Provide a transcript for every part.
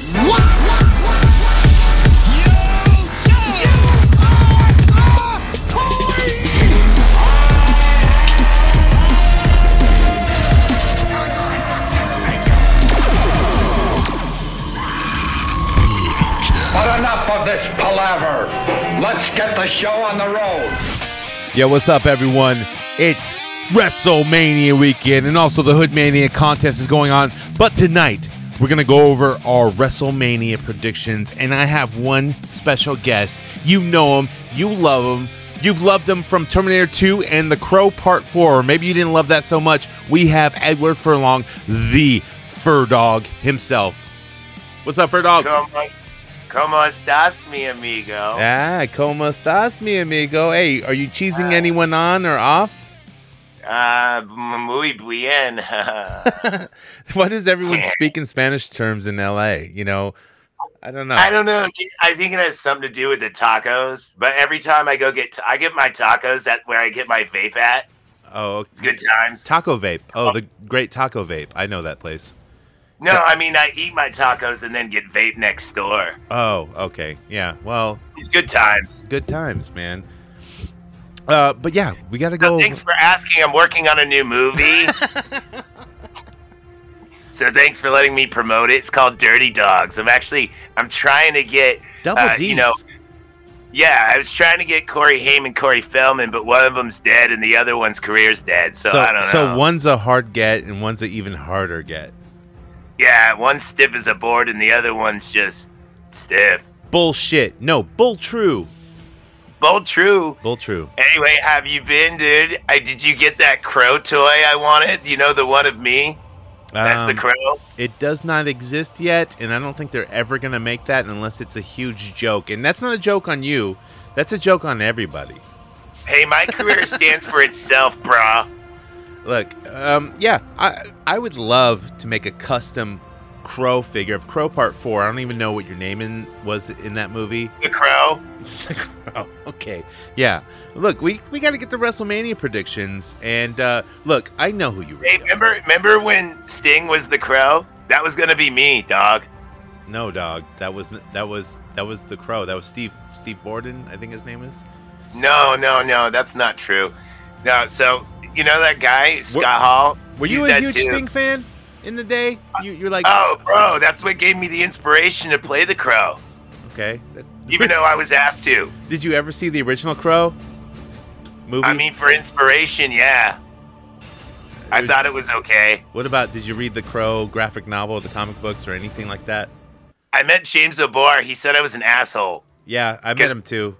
Yo, you are Tony. I got. Don't nap at this palaver. Let's get the show on the road. Yeah, what's up, everyone? It's WrestleMania weekend, and also the Hoodmania contest is going on. But tonight, we're going to go over our WrestleMania predictions, and I have one special guest. You know him, you love him. You've loved him from Terminator 2 and The Crow Part 4, or maybe you didn't love that so much. We have Edward Furlong, the Fur Dog himself. What's up, Fur Dog? ¿Cómo, cómo estás, mi amigo? Ah, como estás, mi amigo? Hey, are you cheesing anyone on or off? Uh, muy bien. Why does everyone speak in Spanish terms in LA? You know, I don't know. I don't know. I think it has something to do with the tacos. But every time I go get, I get my tacos at where I get my vape at. oh, It's good times. Taco Vape. Oh, the great Taco Vape. I know that place. No, I mean I eat my tacos and then get vape next door. Oh, okay. Yeah. Well, It's good times. good times, man. Uh, but yeah, we got to So go. thanks for asking. I'm working on a new movie. so thanks for letting me promote it. It's called Dirty Dogs. I'm actually I'm trying to get Double uh, D's. you know, Yeah, I was trying to get Corey Haim and Corey Feldman, but one of them's dead and the other one's career's dead. So, I don't know. so one's a hard get and one's an even harder get. yeah, one's stiff as a board and the other one's just stiff. Bullshit. No, bull true. Bold true. Bull true. Anyway, have you been, dude? I, did you get that crow toy I wanted? You know the one of me. That's the Um, crow. It does not exist yet, and I don't think they're ever going to make that unless it's a huge joke. And that's not a joke on you. That's a joke on everybody. Hey, my career stands for itself, brah. Look, um, yeah, I I would love to make a custom Crow figure of Crow Part Four. I don't even know what your name in, was in that movie. The crow. The Crow. Okay, yeah. Look, we we got to get the WrestleMania predictions, and uh, look, I know who you Hey, are. remember remember when Sting was the crow? That was gonna be me, dog. No, dog, that was that was that was the Crow. That was Steve Steve Borden, I think his name is. No, no, no, that's not true. No, so you know that guy, Scott What- Hall? Were you a huge too. Sting fan in the day? You, you're like, Oh, bro, that's what gave me the inspiration to play the crow. okay. Even though I was asked to. Did you ever see the original Crow movie? I mean, for inspiration, yeah. I thought it was okay. What about? Did you read the Crow graphic novel, the comic books, or anything like that? I met James O'Barr. He said I was an asshole. Yeah, I met him too.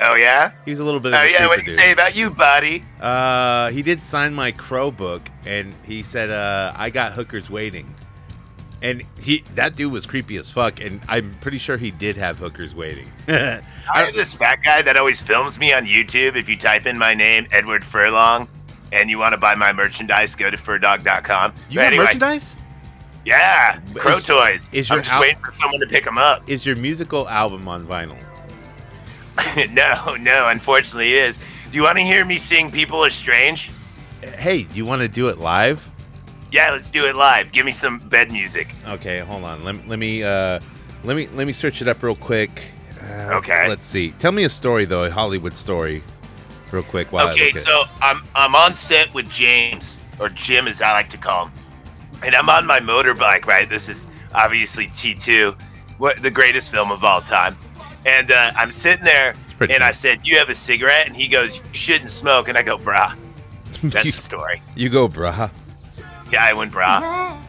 Oh yeah? He was a little bit of Oh a yeah. What did he say about you, buddy? Uh, he did sign my Crow book, and he said, uh, "I got hookers waiting." And he, that dude was creepy as fuck, and I'm pretty sure he did have hookers waiting. I have this fat guy that always films me on YouTube. If you type in my name, Edward Furlong, and you want to buy my merchandise, go to furdog.com. you got anyway, merchandise? Yeah, Is- Crow Toys. is I'm your just al- waiting for someone to pick them up. Is your musical album on vinyl? no, no, unfortunately it is. Do you want to hear me sing People Are Strange? Hey, do you want to do it live? Yeah, let's do it live. Give me some bed music. Okay, hold on. Let, let me uh, let me let me search it up real quick. Uh, Okay. Let's see. Tell me a story though, a Hollywood story, real quick. While okay, so I'm I'm on set with James or Jim as I like to call him, and I'm on my motorbike. Right, this is obviously T2, what the greatest film of all time, and uh, I'm sitting there, and I said, "Do you have a cigarette?" And he goes, "You shouldn't smoke," and I go, "Brah." That's you, the story. you go, brah. Yeah, I went, "Brah."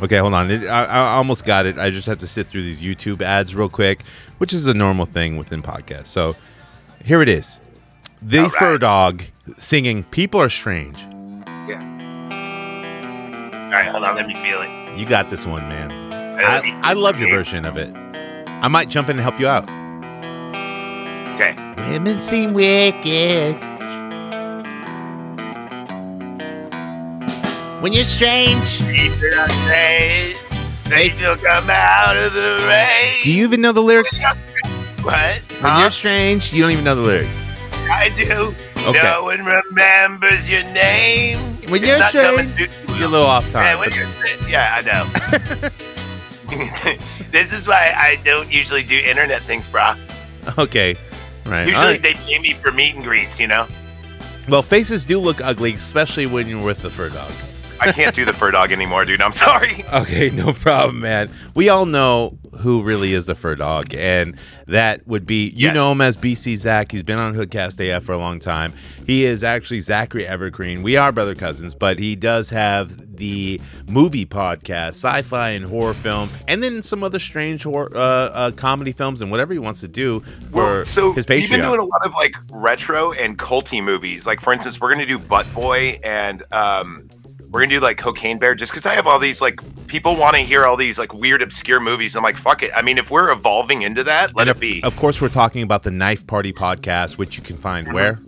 Okay, hold on. I, I almost got it. I just have to sit through these YouTube ads real quick, which is a normal thing within podcasts. So here it is. The right. fur dog singing "People Are Strange." Yeah. All right, hold on, let me feel it. You got this one, man. I, I love your version of it. I might jump in and help you out. Okay. Women seem wicked. When you're strange. Keep it on stage. They still come out of the rain. Do you even know the lyrics? What? When Huh? you're strange, you don't even know the lyrics. I do. Okay. No one remembers your name. When It's you're strange, you're a little off Yeah, time. when but- yeah, I know. this is why I don't usually do internet things, brah. Okay. Right. Usually All right. they pay me for meet and greets, you know? Well, faces do look ugly, especially when you're with the fur dog. I can't do the fur dog anymore, dude. I'm sorry. Okay, no problem, man. We all know who really is the fur dog, and that would be you Yes. know him as BC Zach. He's been on Hoodcast AF for a long time. He is actually Zachary Evergreen. We are brother cousins, but he does have the movie podcast, sci-fi and horror films, and then some other strange horror, uh, uh, comedy films and whatever he wants to do for Well, so his we've been doing a lot of like retro and culty movies. Like for instance, we're gonna do Butt Boy and um, we're gonna do like Cocaine Bear, just because I have all these like people want to hear all these like weird obscure movies. I'm like, fuck it. I mean, if we're evolving into that, let And it of, be. of course, we're talking about the Knife Party podcast, which you can find where.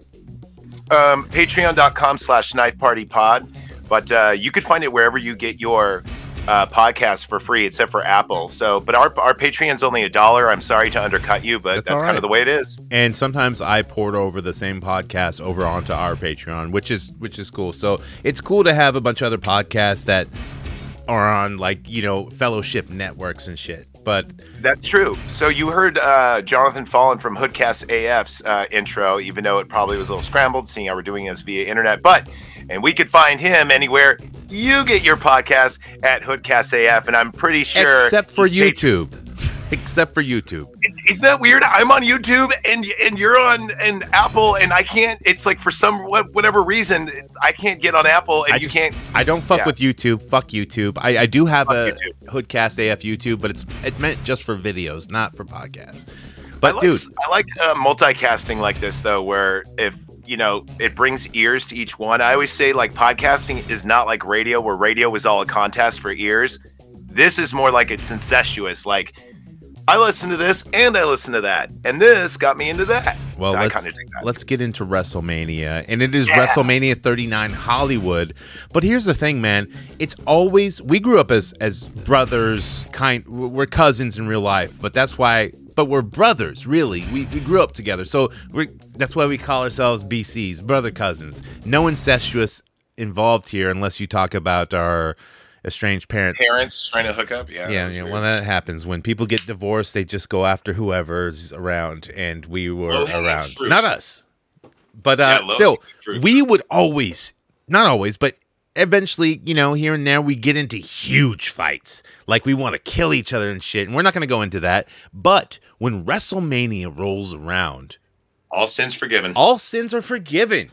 um, patreon.com slash knife party pod but uh, you could find it wherever you get your uh, podcast for free except for apple. So but our, our patreon's only a dollar. I'm sorry to undercut you but That's that's, all kind of the way it is. And sometimes I port over the same podcast over onto our Patreon, which is which is cool. So it's cool to have a bunch of other podcasts that are on like you know fellowship networks and shit. But that's true. So you heard uh, jonathan fallen from hoodcast af's uh, intro even though it probably was a little scrambled seeing how we're doing this via internet. But and we could find him anywhere you get your podcast at hoodcast af and i'm pretty sure except for YouTube, except for YouTube. Is- Isn't that weird? I'm on YouTube and and you're on and Apple and I can't. It's like for some whatever reason I can't get on Apple and I you just, can't. I don't fuck yeah. with YouTube. Fuck YouTube. I, I do have Fuck a YouTube. Hoodcast AF YouTube, but it's it meant just for videos, not for podcasts. But I like, dude, I like uh, multicasting like this though, where if you know it brings ears to each one. I always say like podcasting is not like radio, where radio was all a contest for ears. This is more like it's incestuous. Like I listen to this and I listen to that, and this got me into that. Well, So let's kinda dig that. let's get into WrestleMania, and it is Yeah. WrestleMania 39 Hollywood. But here's the thing, man. It's always we grew up as as brothers, kind we're cousins in real life, but that's why. But we're brothers, really. We, we grew up together, so we that's why we call ourselves BCs, brother cousins. No incestuous involved here, unless you talk about our estranged parents. parents trying to hook up. Yeah, Yeah, that's yeah. weird. Well, that happens when people get divorced. They just go after whoever's around, and we were Low-hanging around. fruit. Not us, but uh, Yeah, still, fruit. we would always, not always, but eventually, you know, here and there, we get into huge fights. Like we want to kill each other and shit. And we're not going to go into that. But when WrestleMania rolls around, all sins forgiven. all sins are forgiven.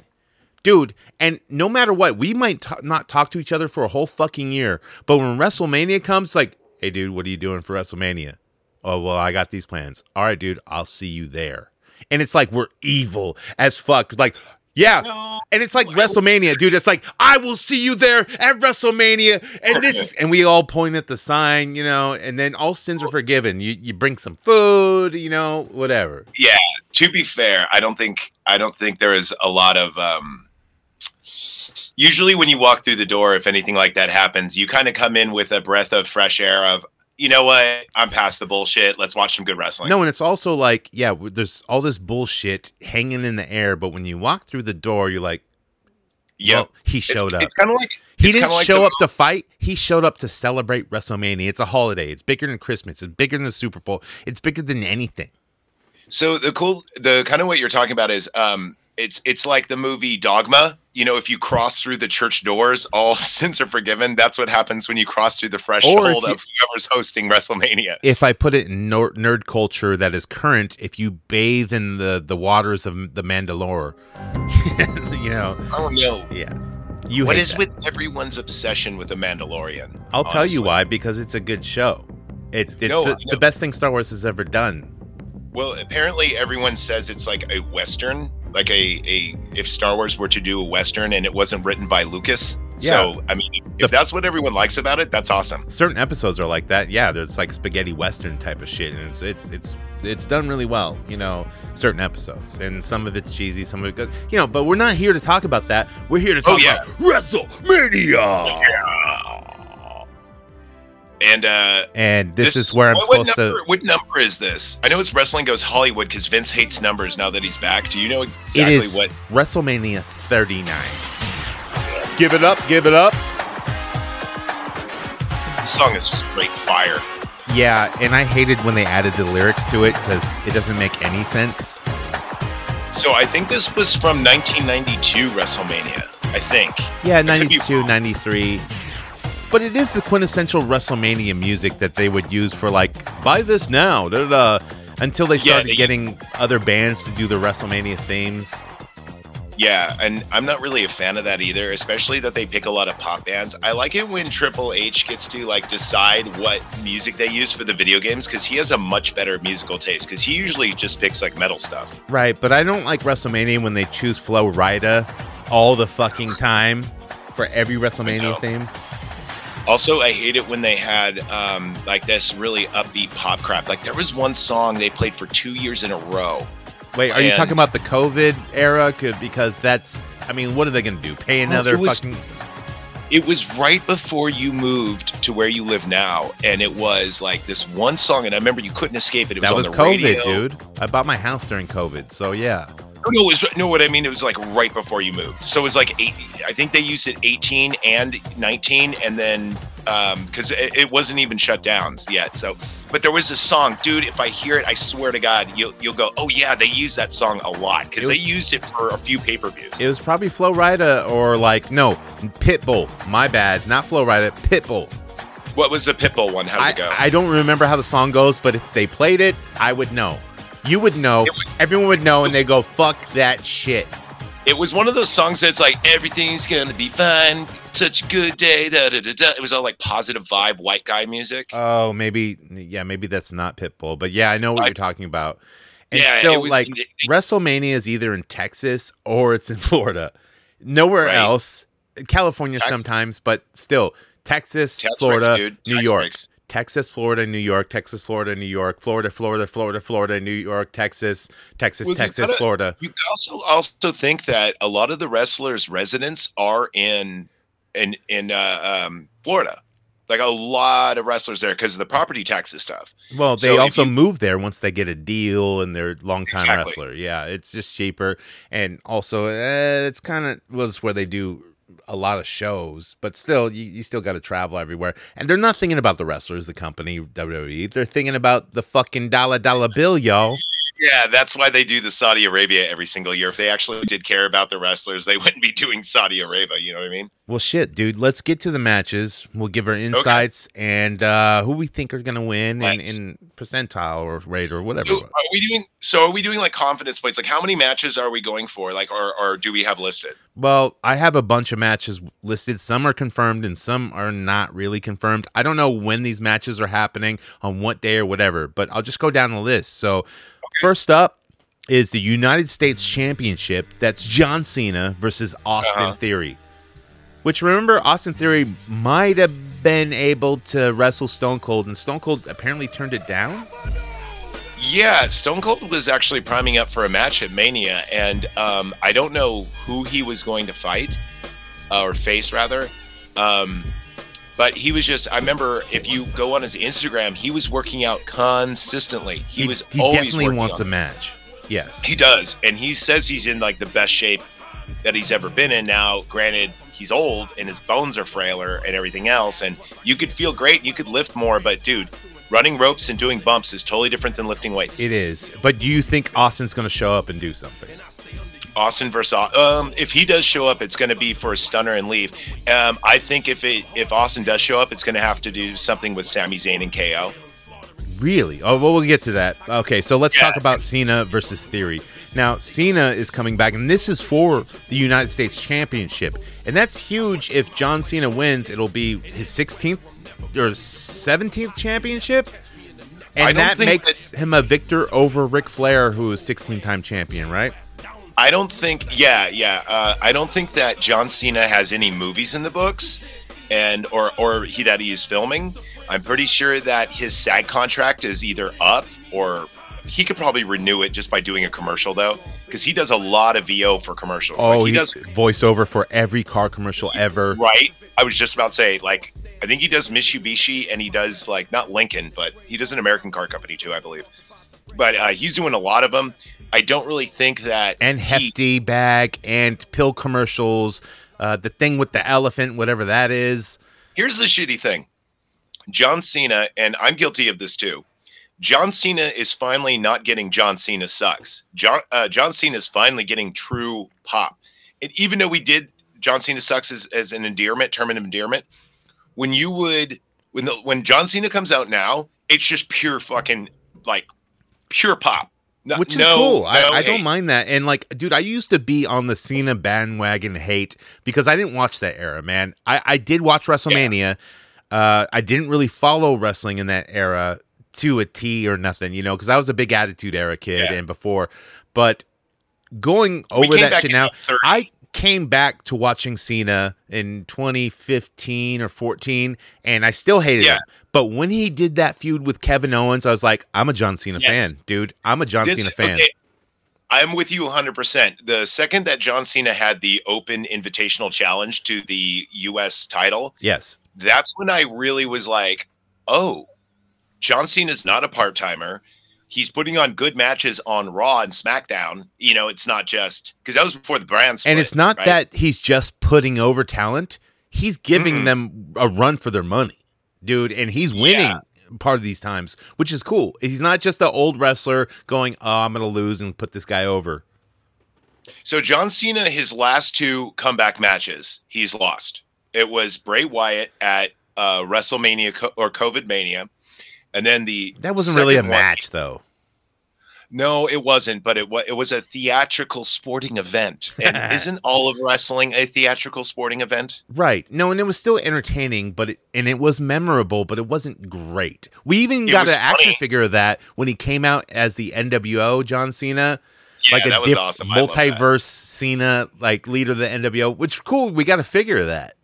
Dude, and no matter what, we might t- not talk to each other for a whole fucking year. But when WrestleMania comes, like, hey, dude, what are you doing for WrestleMania? Oh, well, I got these plans. All right, dude, I'll see you there. And it's like we're evil as fuck. Like, yeah. No. And it's like WrestleMania, dude. It's like, I will see you there at WrestleMania. And this and we all point at the sign, you know, and then all sins are forgiven. You, you bring some food, you know, whatever. yeah to be fair i don't think i don't think there is a lot of um usually when you walk through the door if anything like that happens you kind of come in with a breath of fresh air of you know what i'm past the bullshit let's watch some good wrestling No, and it's also like, yeah, there's all this bullshit hanging in the air, but when you walk through the door, you're like, yeah well, he showed up. it's kind of like he didn't like show the- up to fight. He showed up to celebrate WrestleMania. It's a holiday. It's bigger than Christmas. It's bigger than the Super Bowl. It's bigger than anything. So the cool, the kind of what you're talking about is, um, it's it's like the movie Dogma. You know, if you cross through the church doors, all sins are forgiven. That's what happens when you cross through the threshold you- of whoever's hosting WrestleMania. If I put it in nor- nerd culture that is current, if you bathe in the, the waters of the Mandalore, you know, Oh no! yeah. You What is that. with everyone's obsession with the Mandalorian? I'll tell you why because it's a good show. It, it's No, the, the best thing Star Wars has ever done. Well, apparently everyone says it's like a western, like a a if Star Wars were to do a western and it wasn't written by Lucas. Yeah. So I mean, The- if that's what everyone likes about it, that's awesome. certain episodes are like that. Yeah, there's like spaghetti western type of shit, and it's it's it's it's done really well. You know, certain episodes, and some of it's cheesy, some of it good. You know, but we're not here to talk about that. We're here to Oh, talk yeah. about WrestleMania. And uh And this, is where I'm what, what supposed number, to. What number is this? I know it's Wrestling Goes Hollywood because Vince hates numbers now that he's back. Do you know exactly It is what? WrestleMania 39. Give it up, give it up. The song is straight fire. Yeah, and I hated when they added the lyrics to it because it doesn't make any sense. So I think this was from 1992 WrestleMania. I think. Yeah, I could be 92, 93. But it is the quintessential WrestleMania music that they would use for like buy this now, da, da, da, until they Yeah, started they- getting other bands to do the WrestleMania themes. Yeah, and I'm not really a fan of that either, especially that they pick a lot of pop bands. I like it when Triple H gets to like decide what music they use for the video games because he has a much better musical taste because he usually just picks like metal stuff. Right, but I don't like WrestleMania when they choose Flo Rida all the fucking time for every. WrestleMania theme. Also, I hate it when they had um, like this really upbeat pop crap. Like there was one song they played for two years in a row. Wait, are you talking about the COVID era? 'Cause- Because that's, I mean, what are they going to do? Pay another it was- fucking. It was right before you moved to where you live now, and it was like this one song, and I remember you couldn't escape it. It was That was COVID, radio. dude. I bought my house during COVID, so yeah. No, it was no. What I mean, it was like right before you moved. So it was like eight. I think they used it 18 and 19, and then um because it, it wasn't even shut down yet. So, but there was this song, dude. If I hear it, I swear to God, you'll you'll go, oh yeah, they use that song a lot because they used it for a few pay per views. It was probably Flo Rida or like, no, Pitbull. My bad. Not Flo Rida, Pitbull. What was the Pitbull one? How did I, it go? I don't remember how the song goes, but if they played it, I would know. You would know. It Everyone would know, and they go, fuck that shit. It was one of those songs that's like everything's gonna be fine. Such a good day. Da, da, da, da. It was all like positive vibe, white guy music. Oh, maybe, yeah, maybe that's not Pitbull, but yeah, I know what I- you're talking about. And Yeah, it still, was- like, it- WrestleMania is either in Texas or it's in Florida. Nowhere Right. else. California Tex- sometimes, but still, Texas, Florida. New York. Texas, Florida, New York, Texas, Florida, New York, Florida, Florida, Florida, Florida, New York, Texas, Texas, Well, Texas, gotta- Florida. You also also think that a lot of the wrestlers' residents are in in in uh, um, Florida. Like a lot of wrestlers there because of the property taxes stuff. Well, they So also you- move there once they get a deal and they're longtime Exactly. wrestler. Yeah, it's just cheaper, and also eh, it's kind of well, it's where they do a lot of shows, but still, you, you still got to travel everywhere. And they're not thinking about the wrestlers, the company WWE. They're thinking about the fucking dollar dollar bill, y'all. Yeah, that's why they do the Saudi Arabia every single year. If they actually did care about the wrestlers, they wouldn't be doing Saudi Arabia. You know what I mean? Well, shit, dude. Let's get to the matches. We'll give our insights and uh, who we think are gonna win in, Let's. in percentile or rate or whatever. So are we doing? So are we doing like confidence points? Like how many matches are we going for? Like or or do we have listed? Well, I have a bunch of matches listed. Some are confirmed and some are not really confirmed. I don't know when these matches are happening, on what day or whatever, but I'll just go down the list. So, first up is the United States Championship. That's John Cena versus Austin Uh-huh. Theory. Which remember, Austin Theory might have been able to wrestle Stone Cold, and Stone Cold apparently turned it down. Yeah, Stone Cold was actually priming up for a match at Mania, and um, I don't know who he was going to fight uh, or face rather. Um, but he was just, I remember if you go on his Instagram, he was working out consistently. He, was he always definitely wants on a match. Yes. He does, and he says he's in like the best shape that he's ever been in. Now, granted, he's old and his bones are frailer and everything else, and you could feel great, you could lift more, but dude, running ropes and doing bumps is totally different than lifting weights. It is. But do you think Austin's going to show up and do something? Austin versus um, if he does show up, it's going to be for a stunner and leave. Um, I think if it if Austin does show up, it's going to have to do something with Sami Zayn and KO. Really? Oh, well, we'll get to that. Okay, so let's Yeah. talk about Cena versus Theory. Now, Cena is coming back, and this is for the United States Championship. And that's huge. If John Cena wins, it'll be his 16th or 17th championship. And that makes him a victor over Ric Flair, who is 16 time champion, right? I don't think. Yeah, yeah. Uh, I don't think that John Cena has any movies in the books, and or or he that he is filming. I'm pretty sure that his SAG contract is either up or he could probably renew it just by doing a commercial though, because he does a lot of VO for commercials. Oh, Like, he he does voiceover for every car commercial ever. right. I was just about to say like I think he does Mitsubishi and he does like not Lincoln, but he does an American car company too, I believe. But uh, he's doing a lot of them. I don't really think that And he- hefty bag and pill commercials. Uh, the thing with the elephant, whatever that is. Here's the shitty thing. John Cena, and I'm guilty of this too. John Cena is finally not getting John Cena sucks. John uh, John Cena is finally getting true pop. And even though we did John Cena sucks as, as an endearment, term of endearment, when you would when the when John Cena comes out now, it's just pure fucking like pure pop. No, Which is no- cool. no I, I don't mind that. And like, dude, I used to be on the Cena bandwagon hate because I didn't watch that era, man. I, I did watch WrestleMania. Uh, I didn't really follow wrestling in that era to a T or nothing, you know, because I was a big Attitude Era kid Yeah. and before. But going over that shit now, I came back to watching Cena in 2015 or 14, and I still hated Yeah. him. But when he did that feud with Kevin Owens, I was like, I'm a John Cena Yes. fan, dude. I'm a John This- Cena fan. okay, I'm with you 100%. The second that John Cena had the open invitational challenge to the US title, Yes. that's when I really was like, oh, John Cena's not a part timer. He's putting on good matches on Raw and SmackDown. You know, it's not just because that was before the brand split. and it's not right? that he's just putting over talent. He's giving Mm-mm. them a run for their money, dude. And he's winning Yeah. part of these times, which is cool. He's not just the old wrestler going, oh, I'm going to lose and put this guy over. So John Cena, his last two comeback matches, he's lost. It was Bray Wyatt at uh, WrestleMania co- or COVID Mania, and then the That wasn't really a one- match, though. No, it wasn't, but it was it was a theatrical sporting event. And isn't all of wrestling a theatrical sporting event? Right. No, and it was still entertaining, but it, and it was memorable, but it wasn't great. We even It got an action figure of that when he came out as the NWO John Cena. Yeah, like a diff- awesome. I love that. multiverse Cena, like leader of the NWO, which cool. We got a figure of that.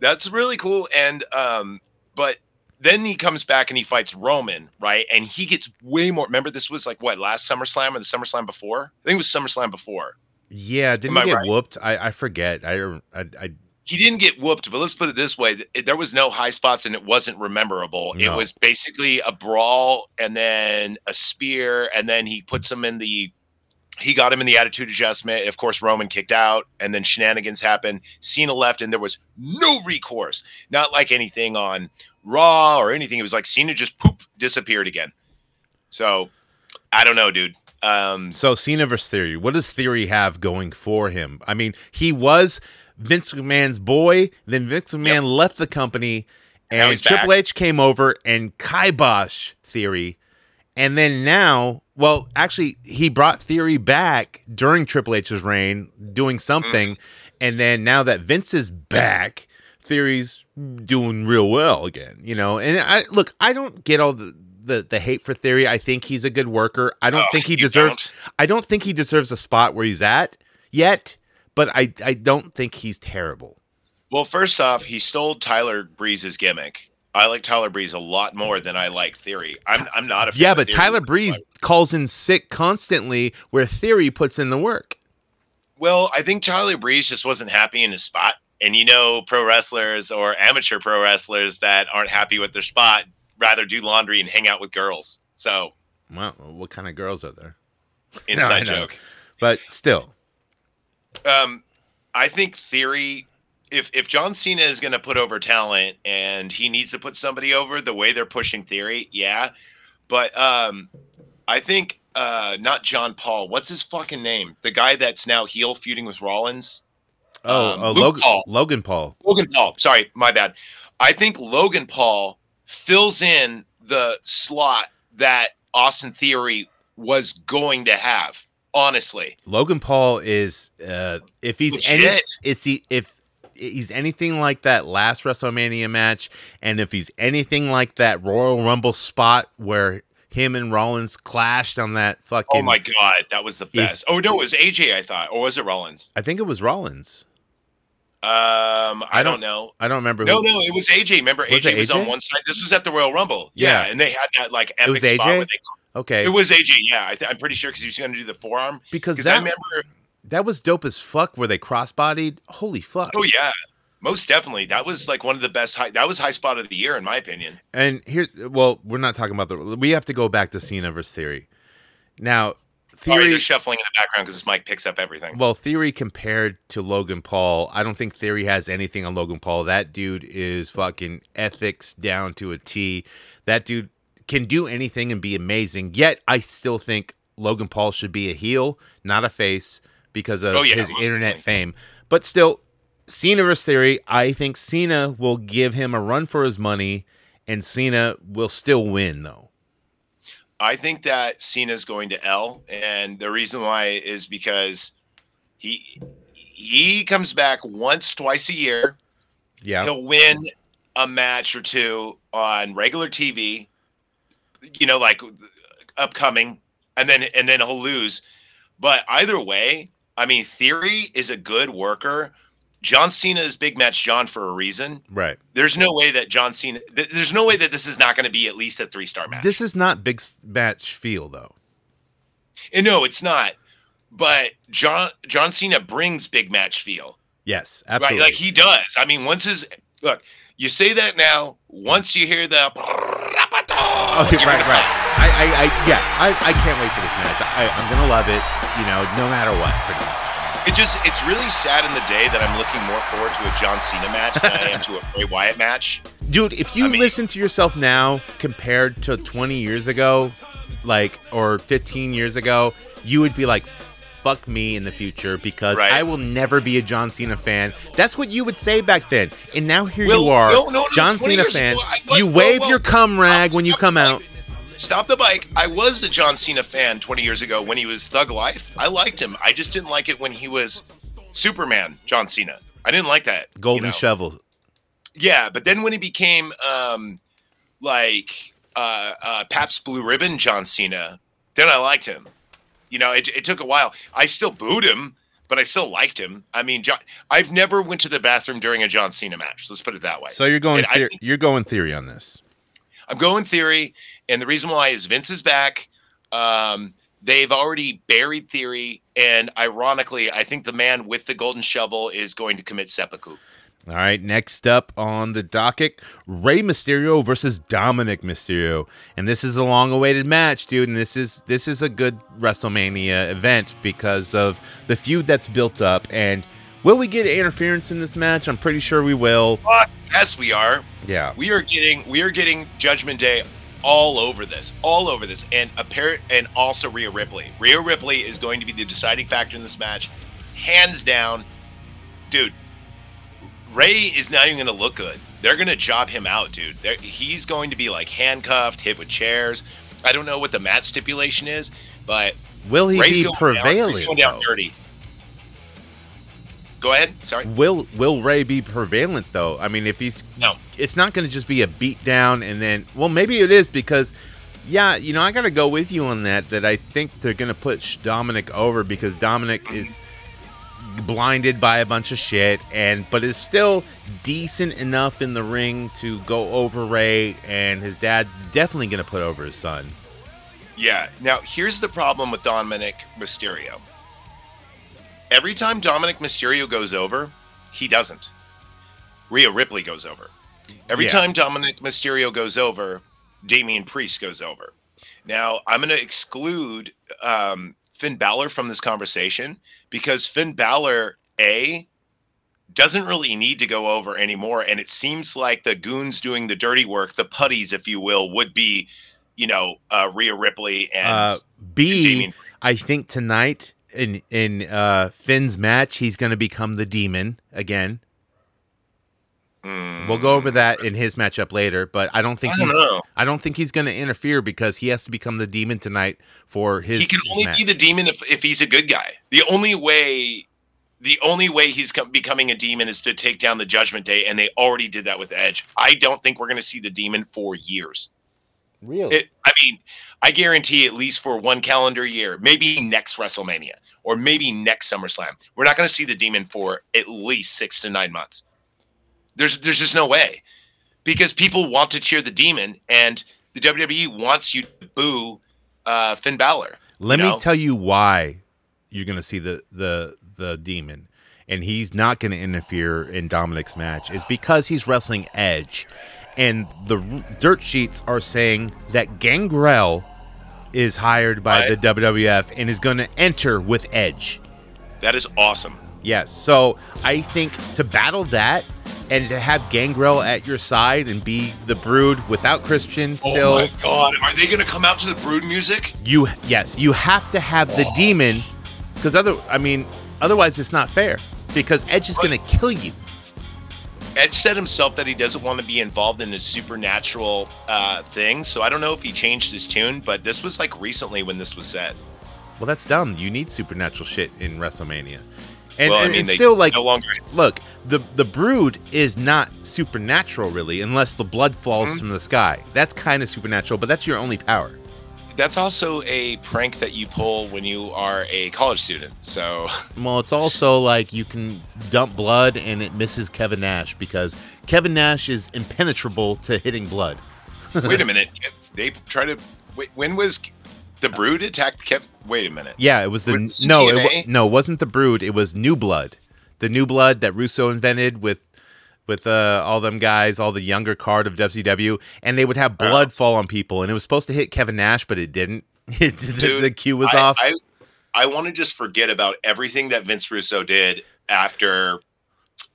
That's really cool. And um, but then he comes back and he fights Roman, right? And he gets way more. Remember, this was like what last SummerSlam or the SummerSlam before? I think it was SummerSlam before. Yeah, didn't Am he get right? whooped? I, I forget. I, I I He didn't get whooped, but let's put it this way: there was no high spots, and it wasn't rememberable. It was basically a brawl, and then a spear, and then he puts him in the. He got him in the attitude adjustment. Of course, Roman kicked out, and then shenanigans happened. Cena left, and there was no recourse. Not like anything on Raw or anything. It was like Cena just poop disappeared again. So, I don't know, dude. Um, So Cena versus Theory. What does Theory have going for him? I mean, he was Vince McMahon's boy. Then Vince McMahon left the company, and Triple back. H came over and kibosh Theory. And then now, well, actually, he brought Theory back during Triple H's reign, doing something. And then now that Vince is back, Theory's doing real well again. You know, and I look, I don't get all the. The, the hate for theory. I think he's a good worker. I don't Oh, think he deserves. don't? I don't think he deserves a spot where he's at yet, but I I don't think he's terrible. Well, first off, he stole Tyler Breeze's gimmick. I like Tyler Breeze a lot more than I like Theory. I'm, I'm not a fan Yeah, but Tyler Breeze calls in sick constantly, where Theory puts in the work. Well, I think Tyler Breeze just wasn't happy in his spot. And you know, pro wrestlers or amateur pro wrestlers that aren't happy with their spot rather do laundry and hang out with girls. So, Well, what kind of girls are there? inside know. joke. But still, Um, I think Theory. If if John Cena is going to put over talent and he needs to put somebody over the way they're pushing Theory, yeah. But um, I think uh, not John Paul. What's his fucking name? The guy that's now heel feuding with Rollins. Oh, Um, oh Logan Paul. Logan Paul. Logan Paul. Sorry, my bad. I think Logan Paul fills in the slot that Austin Theory was going to have. Honestly, Logan Paul is uh if he's any it's he if he's anything like that last WrestleMania match, and if he's anything like that Royal Rumble spot where him and Rollins clashed on that fucking oh my god, that was the best. oh no, it was AJ. I thought, or was it Rollins? I think it was Rollins. Um, I, I don't, don't- know. I don't remember No, who no, it was AJ. Remember, Was AJ it was on one side. This was at the Royal Rumble. Yeah, Yeah. and they had that like epic was spot. AJ? Where they, Okay. it was AJ. Yeah, I th- I'm pretty sure because he was going to do the forearm. because Because I remember. that was dope as fuck where they crossbodied. Holy fuck. Oh yeah, most definitely. That was like one of the best. High, that was high spot of the year in my opinion. And here, well, we're not talking about the. We have to go back to Cena versus Theory. Now, Sorry, Theory. they're shuffling in the background because mic picks up everything. Well, Theory compared to Logan Paul, I don't think Theory has anything on Logan Paul. That dude is fucking ethics down to a T. That dude can do anything and be amazing. Yet, I still think Logan Paul should be a heel, not a face, because of Oh, yeah, his internet definitely. fame. But still, Cena versus Theory, I think Cena will give him a run for his money, and Cena will still win, though. I think that Cena's going to L, and the reason why is because he he comes back once, twice a year. Yeah. He'll win a match or two on regular TV, you know, like upcoming, and then and then he'll lose. But either way, I mean, Theory is a good worker. John Cena is big match John for a reason. Right. There's no way that John Cena. th- There's no way that this is not going to be at least a three star match. This is not big match feel, though. And no, it's not. But John John Cena brings big match feel. Yes, absolutely. Right, like he does. I mean, once his look, you say that now. Once you hear the Okay, oh, right, right. I, I, I yeah, I, I can't wait for this match. I, I'm gonna love it. You know, no matter what. It just it's really sad in the day that I'm looking more forward to a John Cena match than I am to a Bray Wyatt match. Dude, if you I mean- listen to yourself now compared to 20 years ago, like or 15 years ago, you would be like, "Fuck me" in the future because Right. I will never be a John Cena fan. That's what you would say back then, and now here Well, you are, no, no, no, John Cena fan. ago, I- you wave whoa. your cum rag when you Stop come out. Stop the bike. I was a John Cena fan 20 years ago when he was Thug Life. I liked him. I just didn't like it when he was Superman John Cena. I didn't like that. you Golden know. shovel. Yeah, but then when he became um like uh uh Pabst Blue Ribbon John Cena, then I liked him. You know, it, it took a while. I still booed him, but I still liked him. I mean, John, I've never went to the bathroom during a John Cena match. Let's put it that way. So you're going, And I you're going theory on this. I'm going theory, and the reason why is Vince is back. Um, they've already buried theory, and ironically, I think the man with the golden shovel is going to commit seppuku. All right, next up on the docket, Rey Mysterio versus Dominic Mysterio, and this is a long-awaited match, dude. And this is this is a good WrestleMania event because of the feud that's built up. And will we get interference in this match? I'm pretty sure we will. Fuck, yes, we are. Yeah, We are getting we are getting Judgment Day all over this, all over this, and apparent and also Rhea Ripley. Rhea Ripley is going to be the deciding factor in this match, hands down, dude. Rey is not even going to look good. They're going to job him out, dude. They're, he's going to be like handcuffed, hit with chairs. I don't know what the mat stipulation is, but will he Rey's be going down. He's going down though? dirty. Go ahead. Sorry. Will Will Rey be prevalent though? I mean, if he's No. it's not going to just be a beat down and then well maybe it is because yeah you know i gotta go with you on that that i think they're going to put dominic over because dominic is blinded by a bunch of shit and but is still decent enough in the ring to go over rey and his dad's definitely going to put over his son Yeah. Now, here's the problem with Dominic Mysterio. Every time Dominic Mysterio goes over, he doesn't. Rhea Ripley goes over. Every Yeah. time Dominic Mysterio goes over, Damian Priest goes over. Now, I'm going to exclude um, Finn Balor from this conversation because Finn Balor, A, doesn't really need to go over anymore. And it seems like the goons doing the dirty work, the putties, if you will, would be, you know, uh, Rhea Ripley and uh b i think tonight in in uh finn's match he's going to become the demon again We'll go over that in his matchup later, but I don't think I don't he's know. I don't think he's going to interfere because he has to become the demon tonight for his. he can his only match. be the demon if, if he's a good guy. The only way, the only way he's com- becoming a demon is to take down the Judgment Day, and they already did that with Edge. I don't think we're going to see the demon for years. Really. It, I mean, I guarantee at least for one calendar year, maybe next WrestleMania or maybe next SummerSlam, we're not going to see the demon for at least six to nine months. There's there's just no way because people want to cheer the demon, and the WWE wants you to boo uh, Finn Balor. Let you me know? tell you why you're going to see the the the demon, and he's not going to interfere in Dominic's match. Is because he's wrestling Edge, and the r- dirt sheets are saying that Gangrel is hired by Right. the WWF and is going to enter with Edge. That is awesome. Yes. So I think to battle that and to have Gangrel at your side and be the Brood without Christian oh still, oh my god, are they going to come out to the Brood music? you yes, you have to have the demon because other I mean otherwise it's not fair because Edge is going to kill you. Edge said himself that he doesn't want to be involved in the supernatural uh, thing, so I don't know if he changed his tune, but this was like recently when this was said. Well, that's dumb. You need supernatural shit in WrestleMania. And, well, and I mean, it's still like no longer. look, the the brood is not supernatural really unless the blood falls Mm-hmm. from the sky. That's kind of supernatural, but that's your only power. That's also a prank that you pull when you are a college student. So Well, it's also like you can dump blood and it misses Kevin Nash because Kevin Nash is impenetrable to hitting blood. wait a minute, they try to. Wait, when was the Brood attacked? Kept. Wait a minute. Yeah, it was the Was no, it, no, it wasn't the brood. It was New Blood, the New Blood that Russo invented with with uh, all them guys, all the younger card of WCW, and they would have blood fall on people, and it was supposed to hit Kevin Nash, but it didn't. the, Dude, the cue was I, off. I, I want to just forget about everything that Vince Russo did after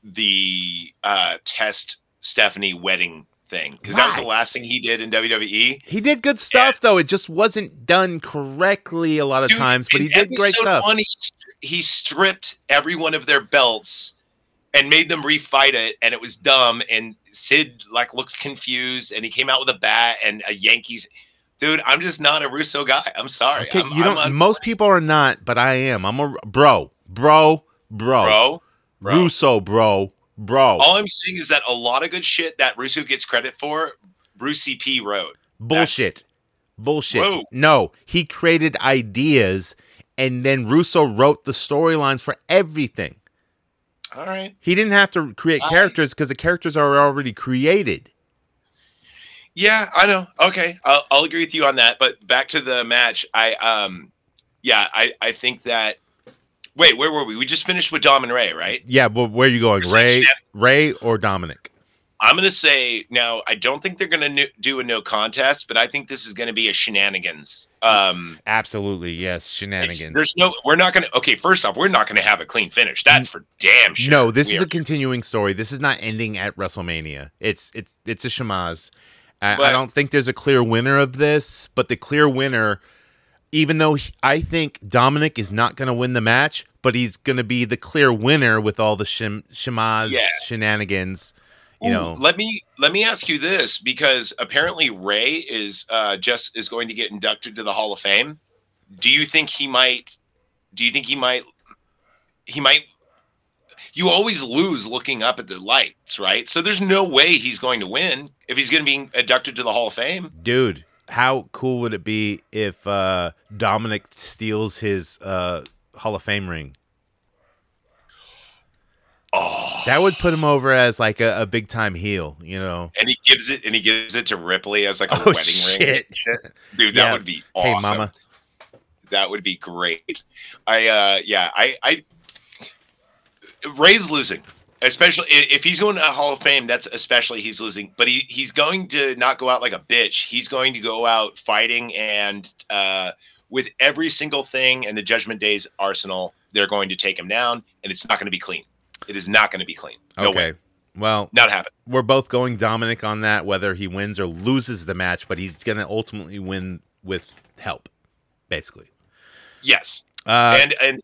the uh, test Stephanie wedding thing because that was the last thing he did in WWE. he did good stuff though. It just wasn't done correctly a lot of Dude, times, but he did great stuff. One, he, he stripped every one of their belts and made them refight it, and it was dumb. And Sid like looked confused, and he came out with a bat and a Yankees. Dude, I'm just not a Russo guy. I'm sorry. Okay, I'm, you I'm don't. most people are not, but I am. I'm a bro, bro, bro, bro. bro. Russo, bro, bro. All I'm saying is that a lot of good shit that Russo gets credit for, Bruce CP wrote. Bullshit. Bullshit. Whoa. No, he created ideas and then Russo wrote the storylines for everything. All right. He didn't have to create characters because the characters are already created. Yeah, I know. Okay, I'll, I'll agree with you on that. But back to the match, I um, yeah, I I think that. Wait, where were we? We just finished with Dom and Rey, right? Yeah, but where are you going? Rey, Rey or Dominic? I'm gonna say now. I don't think they're gonna no, do a no contest, but I think this is gonna be a shenanigans. Um, Absolutely, yes. Shenanigans. there's no. We're not gonna. Okay, first off, we're not gonna have a clean finish. That's for damn sure. No, this We is are- a continuing story. This is not ending at WrestleMania. It's it's it's a schmozz. I, I don't think there's a clear winner of this, but the clear winner, even though he- I think Dominic is not going to win the match, but he's going to be the clear winner with all the shim, schmozz Yeah. shenanigans. You Ooh, know, let me let me ask you this because apparently Rey is uh, just is going to get inducted to the Hall of Fame. Do you think he might? Do you think he might? He might. You always lose looking up at the lights, right? So there's no way he's going to win if he's going to be inducted to the Hall of Fame. dude, how cool would it be if uh, Dominic steals his uh, Hall of Fame ring? Oh, That would put him over as like a, a big time heel. You know. and he gives it and he gives it to Ripley as like a Oh, wedding shit. ring. Dude, that Yeah. would be awesome. Hey, mama. That would be great. I uh yeah, I I Rey's losing. Especially if he's going to Hall of Fame, that's especially he's losing. But he he's going to not go out like a bitch. He's going to go out fighting and uh with every single thing in the Judgment Day's arsenal, they're going to take him down, and it's not going to be clean. It is not going to be clean. No okay. way. Well, Not happen. we're both going Dominic on that, whether he wins or loses the match, but he's going to ultimately win with help, basically. Yes. Uh, and and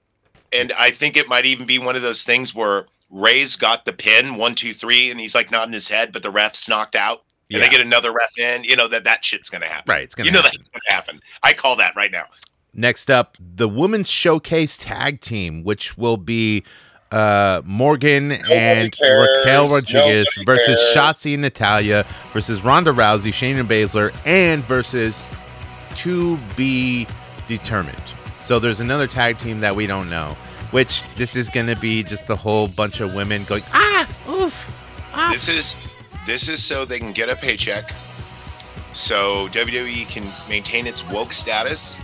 and I think it might even be one of those things where Rey's got the pin one two three, and he's like nodding his head, but the ref's knocked out, and Yeah. they get another ref in. You know that that shit's gonna happen. right, it's going You to know happen. that's gonna happen. I call that right now. Next up, the Women's Showcase Tag Team, which will be uh, Morgan and cares. Raquel Rodriguez Nobody versus cares. Shotzi and Natalya versus Ronda Rousey, Shayna Baszler, and versus to be determined. So there's another tag team that we don't know, which this is going to be just a whole bunch of women going, ah, oof, ah. This is this is so they can get a paycheck, so WWE can maintain its woke status,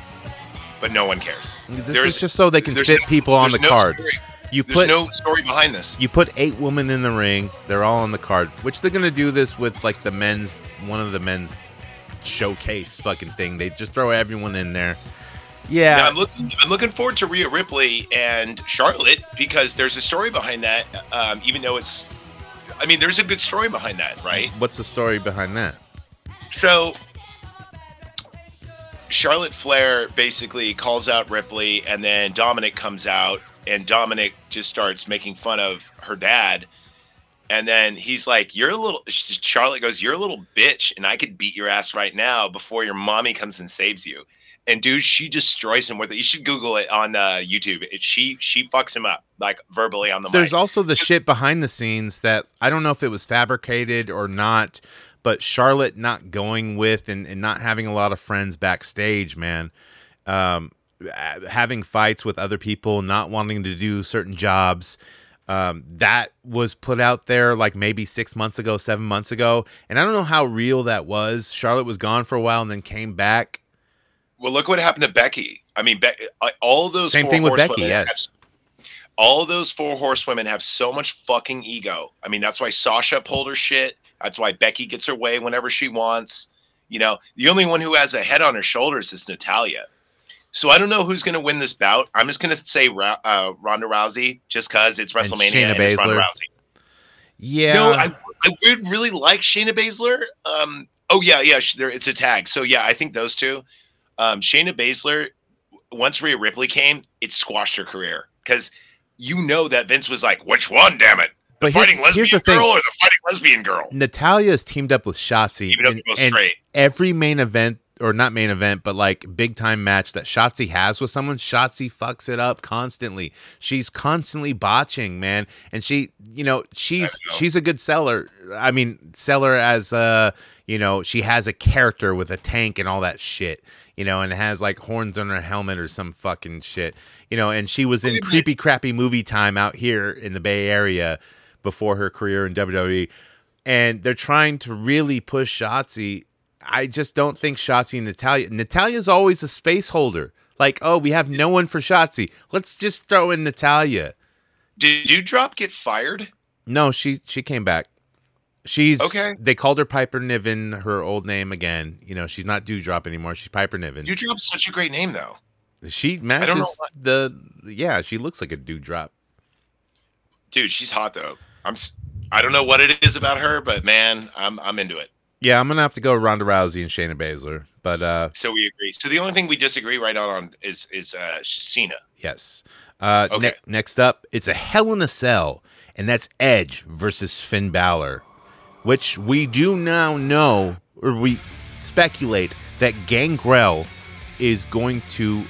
but no one cares. This There's- is just so they can fit no- people on the no card. story. You There's put no story behind this. you put eight women in the ring. They're all on the card, which they're gonna do this with like the men's one of the men's showcase fucking thing. They just throw everyone in there. Yeah, Now, I'm looking. I'm looking forward to Rhea Ripley and Charlotte because there's a story behind that. Um, even though it's, I mean, there's a good story behind that, right? what's the story behind that? So Charlotte Flair basically calls out Ripley, and then Dominic comes out, and Dominic just starts making fun of her dad. And then he's like, "You're a little." Charlotte goes, "You're a little bitch, and I could beat your ass right now before your mommy comes and saves you." And dude, she destroys him with it. You should Google it on uh, YouTube. It, she she fucks him up like verbally on the mic. There's mic. also the shit behind the scenes that I don't know if it was fabricated or not, but Charlotte not going with and, and not having a lot of friends backstage, man. Um, having fights with other people, not wanting to do certain jobs. Um, that was put out there like maybe six months ago, seven months ago. And I don't know how real that was. Charlotte was gone for a while and then came back. Well, look what happened to Becky. I mean, Be- uh, all those Same thing with Becky, yes. have- all those four horsewomen have so much fucking ego. I mean, that's why Sasha pulled her shit. That's why Becky gets her way whenever she wants. You know, the only one who has a head on her shoulders is Natalya. So I don't know who's going to win this bout. I'm just going to say Ra- uh, Ronda Rousey just because it's WrestleMania Shayna and, it's Ronda Rousey. Yeah. No, I, I would really like Shayna Baszler. Um, oh yeah, yeah, there, it's a tag. So yeah, I think those two. Um, Shayna Baszler, once Rhea Ripley came, it squashed her career because you know that Vince was like, "Which one? Damn it, but here's, fighting lesbian here's the thing. girl or the fighting lesbian girl?" Natalya is teamed up with Shotzi. Even though and- both and straight. every main event or not main event, but like big time match that Shotzi has with someone, Shotzi fucks it up constantly. She's constantly botching, man. And she, you know, she's she's a good seller. I mean, seller as uh, you know, she has a character with a tank and all that shit. You know, and has like horns on her helmet or some fucking shit. You know, and she was in creepy crappy movie time out here in the Bay Area before her career in WWE. And they're trying to really push Shotzi I just don't think Shotzi and Natalya. Natalya's always a space holder. Like, oh, we have no one for Shotzi. Let's just throw in Natalya. Did Dewdrop get fired? No, she she came back. She's Okay. They called her Piper Niven, her old name again. You know, she's not Dewdrop anymore. She's Piper Niven. Dewdrop's such a great name, though. she matches the yeah. She looks like a Dewdrop. Dude, she's hot though. I'm. I don't know what it is about her, but man, I'm I'm into it. Yeah, I'm gonna have to go Ronda Rousey and Shayna Baszler. But uh, So we agree. So the only thing we disagree right on, on is is uh, Cena. Yes. Uh, Okay. ne- next up, it's a Hell in a Cell, and that's Edge versus Finn Balor, which we do now know, or we speculate that Gangrel is going to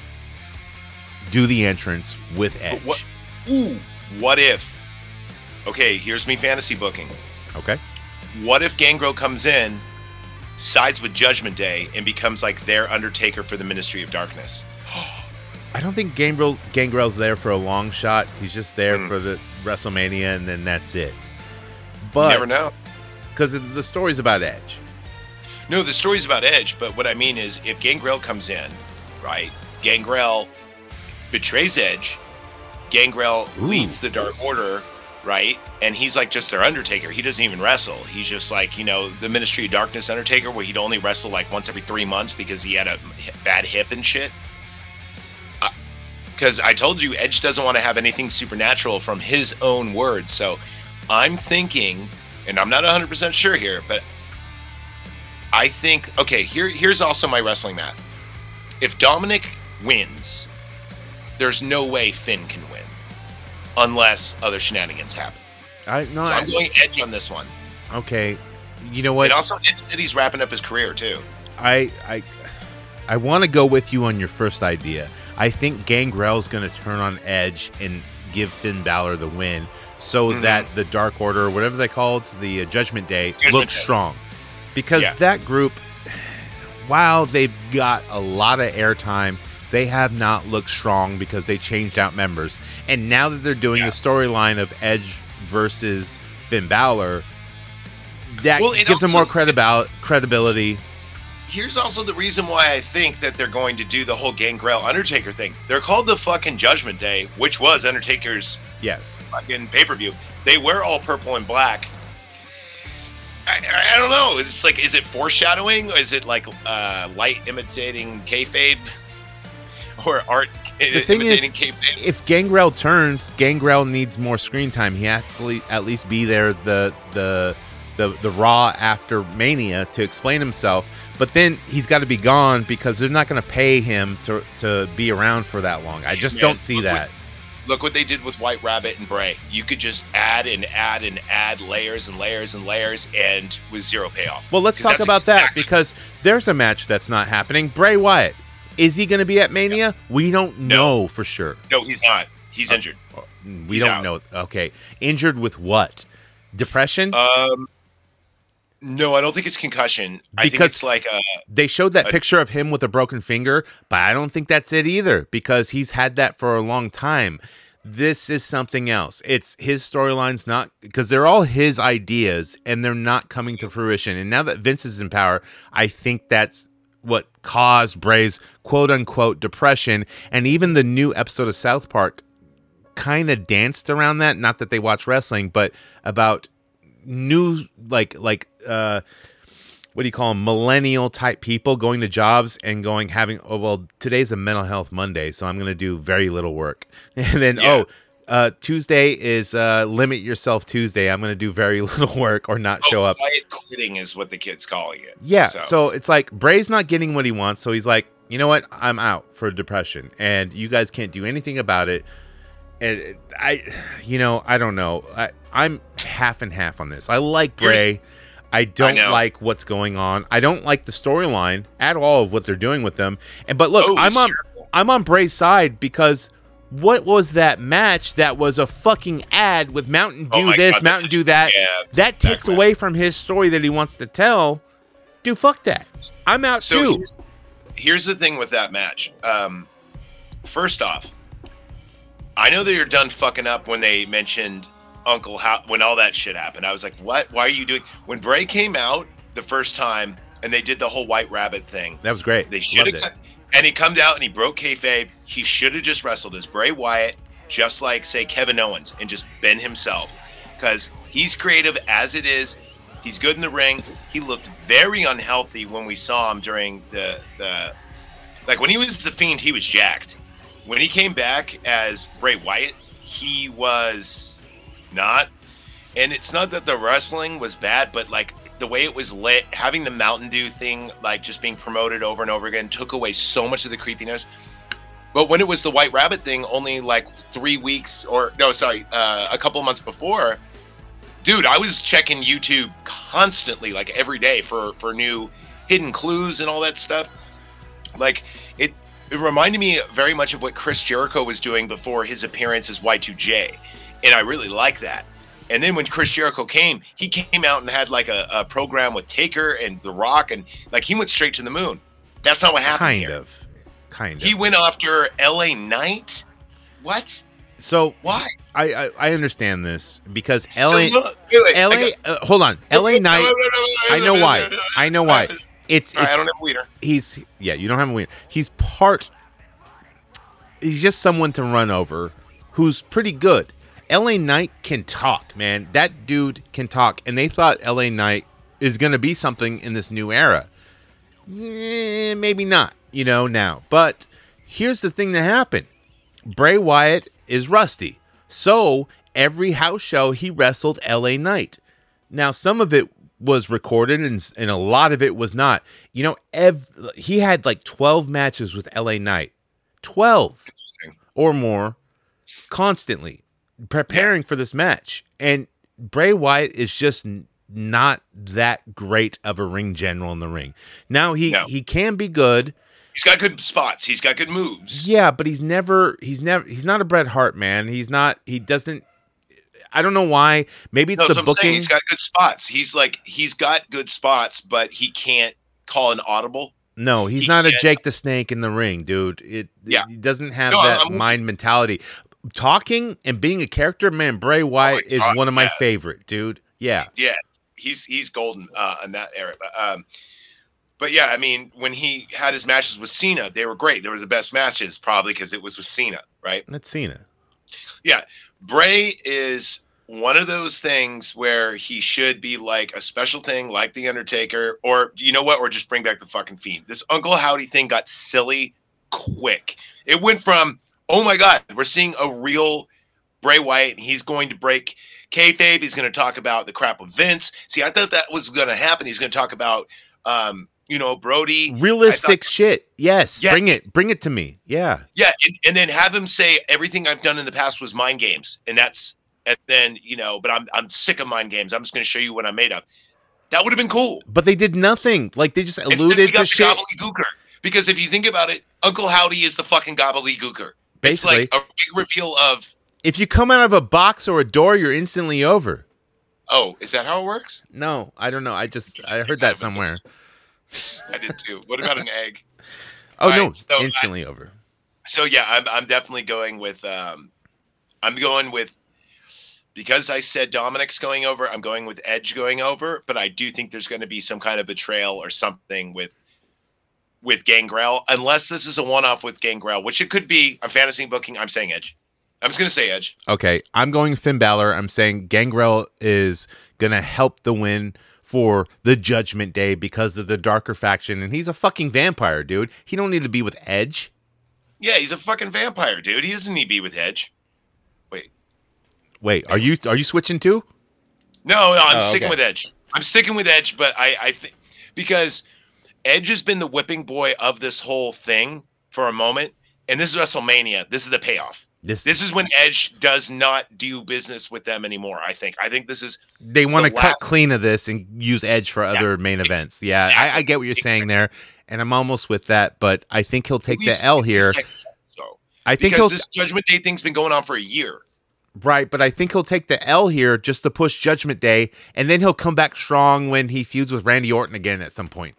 do the entrance with Edge. what- Ooh, what if? Okay, here's me fantasy booking. Okay. What if Gangrel comes in, sides with Judgment Day, and becomes like their Undertaker for the Ministry of Darkness? I don't think Gangrel Gangrel's there for a long shot. He's just there Hmm. for the WrestleMania, and then that's it. You But never know. because the story's about Edge. No, the story's about Edge, but what I mean is if Gangrel comes in, right? Gangrel betrays Edge. Gangrel Ooh. leads the Dark Order, right? And he's like just their Undertaker. He doesn't even wrestle. He's just like, you know, the Ministry of Darkness Undertaker, where he'd only wrestle like once every three months because he had a bad hip and shit. Uh, because I told you, Edge doesn't want to have anything supernatural from his own words. So I'm thinking, and I'm not 100% sure here, but I think okay. Here, here's also my wrestling math. If Dominic wins, there's no way Finn can unless other shenanigans happen. I no. So I, I'm going Edge on this one. okay. You know what? And also, Edge said he's wrapping up his career too. I I I want to go with you on your first idea. I think Gangrel's going to turn on Edge and give Finn Balor the win, so Mhm. that the Dark Order, whatever they call it, the uh, Judgment Day, Judgment looks Day. strong. Because Yeah. that group, while they've got a lot of airtime, they have not looked strong because they changed out members. And now that they're doing Yeah. the storyline of Edge versus Finn Balor, that Well, gives them more also- credibil- credibility. Here's also the reason why I think that they're going to do the whole Gangrel Undertaker thing. They're called the fucking Judgment Day, which was Undertaker's Yes. fucking pay per view. They wear all purple and black. I, I don't know. It's like, is it foreshadowing? Is it like uh, light imitating kayfabe, or art The thing is, if Gangrel turns, Gangrel needs more screen time. He has to le- at least be there the the the the Raw after Mania to explain himself. But then he's got to be gone because they're not going to pay him to to be around for that long. I just Man, don't see look that. Look what they did with White Rabbit and Bray. You could just add and add and add layers and layers and layers, and with zero payoff. Well, let's talk about that because there's a match that's not happening. Bray Wyatt is he going to be at Mania? We don't No. know for sure. no, he's not. He's injured. We He's don't out. know. Okay, injured with what? Depression? Um, no, I don't think it's concussion. I think Because- it's like uh, they showed that I- picture of him with a broken finger, but I don't think that's it either because he's had that for a long time. This is something else. It's his storylines, not because they're all his ideas and they're not coming to fruition. And now that Vince is in power, I think that's what caused Bray's quote unquote depression. And even the new episode of South Park kind of danced around that. Not that they watch wrestling, but about new like like uh what do you call them millennial type people going to jobs and going having oh well today's a mental health monday so i'm going to do very little work and then Yeah. oh uh tuesday is uh limit yourself tuesday i'm going to do very little work or not show oh, up Quiet quitting is what the kid's calling it. yeah so. it's like bray's not getting what he wants so he's like you know what i'm out for depression and you guys can't do anything about it and i you know i don't know I, i'm half and half on this i like Here's- bray I don't know. like what's going on. I don't like the storyline at all of what they're doing with them. And but look, Oh, I'm on. I'm on Bray's side because what was that match that was a fucking ad with Mountain Oh Dew my this, God, Mountain Dew that? yeah, that takes exactly. away from his story that he wants to tell. Dude, fuck that. I'm out So too. here's, here's the thing with that match. Um, first off, I know that you're done fucking up when they mentioned Uncle How when all that shit happened. I was like, what? Why are you doing? When Bray came out the first time and they did the whole White Rabbit thing, That was great. they should have. it. And he comes out and he broke kayfabe. He should have just wrestled as Bray Wyatt, just like say Kevin Owens, and just been himself, because he's creative as it is. He's good in the ring. He looked very unhealthy when we saw him during the the like when he was the Fiend. He was jacked. When he came back as Bray Wyatt, he was not. And it's not that the wrestling was bad, but like the way it was lit, having the Mountain Dew thing, like just being promoted over and over again, took away so much of the creepiness. But when it was the White Rabbit thing, only like three weeks or no, sorry, uh, a couple months before, dude, I was checking YouTube constantly, like every day for for new hidden clues and all that stuff. Like it, it reminded me very much of what Chris Jericho was doing before his appearance as Y2J, and I really like that. And then when Chris Jericho came, he came out and had like a, a program with Taker and The Rock, and like he went straight to the moon. That's not what happened. Kind here. of. Kind of. He went after LA Knight. What? so Why? I, I I understand this because So, LA look, wait, LA got- uh, hold on. LA Knight I know why. I know why. It's, right, I don't have a weeder. he's yeah, you don't have a win. He's part he's just someone to run over who's pretty good. LA Knight can talk, man. That dude can talk. And they thought LA Knight is gonna be something in this new era. Eh, maybe not, you know, now. But here's the thing that happened. Bray Wyatt is rusty. So every house show he wrestled LA Knight. Now some of it was recorded and, and a lot of it was not. You know, ev- he had like 12 matches with LA Knight. 12 or more constantly preparing for this match. And Bray Wyatt is just not that great of a ring general in the ring. Now he No. he can be good. He's got good spots. He's got good moves. Yeah, but he's never he's never he's not a Bret Hart man. He's not he doesn't I don't know why. Maybe it's No, the that's what I'm saying. booking. He's got good spots. He's like he's got good spots, but he can't call an audible. no, he's he not a can't- Jake the Snake in the ring, dude. It Yeah. he doesn't have No, that I'm mind mentality. Talking and being a character, man, Bray Wyatt is God, one of my yeah. favorite, dude. Yeah. Yeah, he's he's golden uh, in that. But, um, but yeah, I mean, when he had his matches with Cena, they were great. They were the best matches, probably because it was with Cena, right? That's Cena. Yeah, Bray is one of those things where he should be like a special thing, like the Undertaker, or you know what, or just bring back the fucking Fiend. This Uncle Howdy thing got silly quick. It went from oh my god, we're seeing a real Bray Wyatt, and he's going to break kayfabe. He's going to talk about the crap with Vince. See, I thought that was going to happen. He's going to talk about, um, you know, Brody. Realistic thought- shit. Yes, Yes. Bring it. Bring it to me. Yeah. Yeah, and, and then have him say everything I've done in the past was mind games, and that's and then you know, but I'm I'm sick of mind games. I'm just going to show you what I'm made of. That would have been cool. But they did nothing. Like they just Instead, alluded got to the shit. gobbledygooker. Because if you think about it, Uncle Howdy is the fucking gobbledygooker. Basically. it's like a big reveal of. If you come out of a box or a door, you're instantly over. Oh, is that how it works? No, I don't know. I just I heard that somewhere. I did too. What about an egg? Oh All no, right, so I- instantly over. So yeah, I'm I'm definitely going with um I'm going with because I said Dominic's going over, I'm going with Edge going over, but I do think there's going to be some kind of betrayal or something with with Gangrel, unless this is a one-off with Gangrel, which it could be. I'm fantasy booking. I'm saying Edge. I'm just going to say Edge. Okay, I'm going Finn Balor. I'm saying Gangrel is gonna help the win for the Judgment Day because of the darker faction, and he's a fucking vampire, dude. He don't need to be with Edge. Yeah, he's a fucking vampire, dude. He doesn't need to be with Edge. Wait, Wait, are you are you switching too? No, no, I'm Oh, sticking okay. with Edge. I'm sticking with Edge, but I, I think because Edge has been the whipping boy of this whole thing for a moment, and this is WrestleMania. This is the payoff. This, This is when Edge does not do business with them anymore. I think. I think this is they want to the cut last- clean of this and use Edge for other main events. Yeah, I, I get what you're saying there, and I'm almost with that. But I think he'll take least- the L here. So I think because he'll this Judgment Day thing's been going on for a year. right, but I think he'll take the L here just to push Judgment Day, and then he'll come back strong when he feuds with Randy Orton again at some point.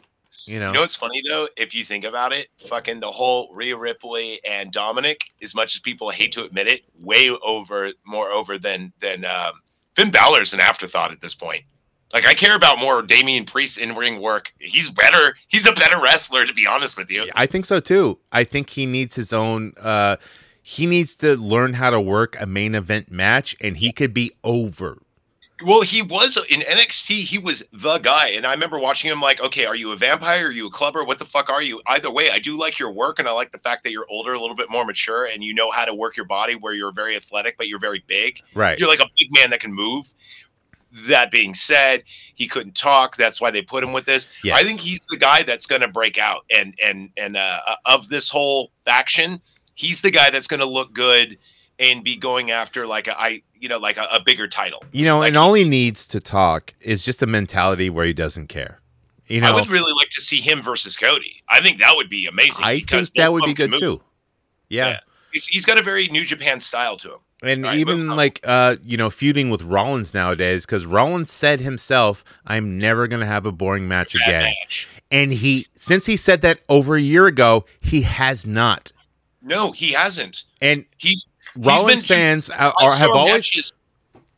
You know, You know what's funny though? If you think about it, fucking the whole Rhea Ripley and Dominic, as much as people hate to admit it, way over, more over than than um, Finn Balor's an afterthought at this point. Like I care about more Damian Priest in ring work. He's better. He's a better wrestler, to be honest with you. I think so too. I think he needs his own. uh He needs to learn how to work a main event match, and he could be over. Well, he was in NXT. He was the guy, and I remember watching him. Like, okay, are you a vampire? Are you a clubber? What the fuck are you? Either way, I do like your work, and I like the fact that you're older, a little bit more mature, and you know how to work your body. Where you're very athletic, but you're very big. Right. You're like a big man that can move. That being said, he couldn't talk. That's why they put him with this. Yes. I think he's the guy that's going to break out, and and and uh, of this whole faction, he's the guy that's going to look good and be going after like a I you know like a, a bigger title. You know, Like and all he needs to talk is just a mentality where he doesn't care. You know, I would really like to see him versus Cody. I think that would be amazing. I because think that would be good move. too. Yeah. Yeah. He's, he's got a very New Japan style to him. And right, even like uh, you know, feuding with Rollins nowadays, because Rollins said himself, I'm never gonna have a boring match Bad again. match. And he since he said that over a year ago, he has not. No, he hasn't. And He's Rollins fans are, have always matches.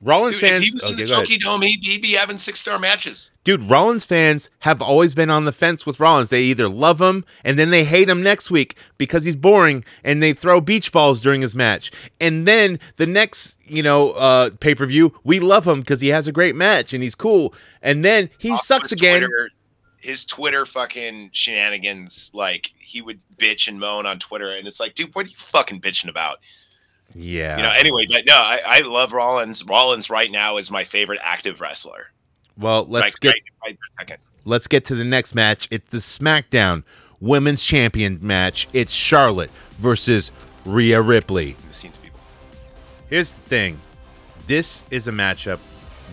Rollins Dude, if fans he was in the. Tokyo Dome, he'd, he'd be having six star matches. Dude, Rollins fans have always been on the fence with Rollins. They either love him and then they hate him next week because he's boring and they throw beach balls during his match. And then the next, you know, uh, pay per view, we love him because he has a great match and he's cool. And then he Also, sucks again. Twitter- his Twitter fucking shenanigans, like he would bitch and moan on Twitter, and it's like, dude, what are you fucking bitching about? Yeah. You know. Anyway, but no, I, I love Rollins. Rollins right now is my favorite active wrestler. well, let's Like, get right, right second. let's get to the next match. It's the SmackDown Women's Champion match. It's Charlotte versus Rhea Ripley. The scenes, people. Here's the thing. This is a matchup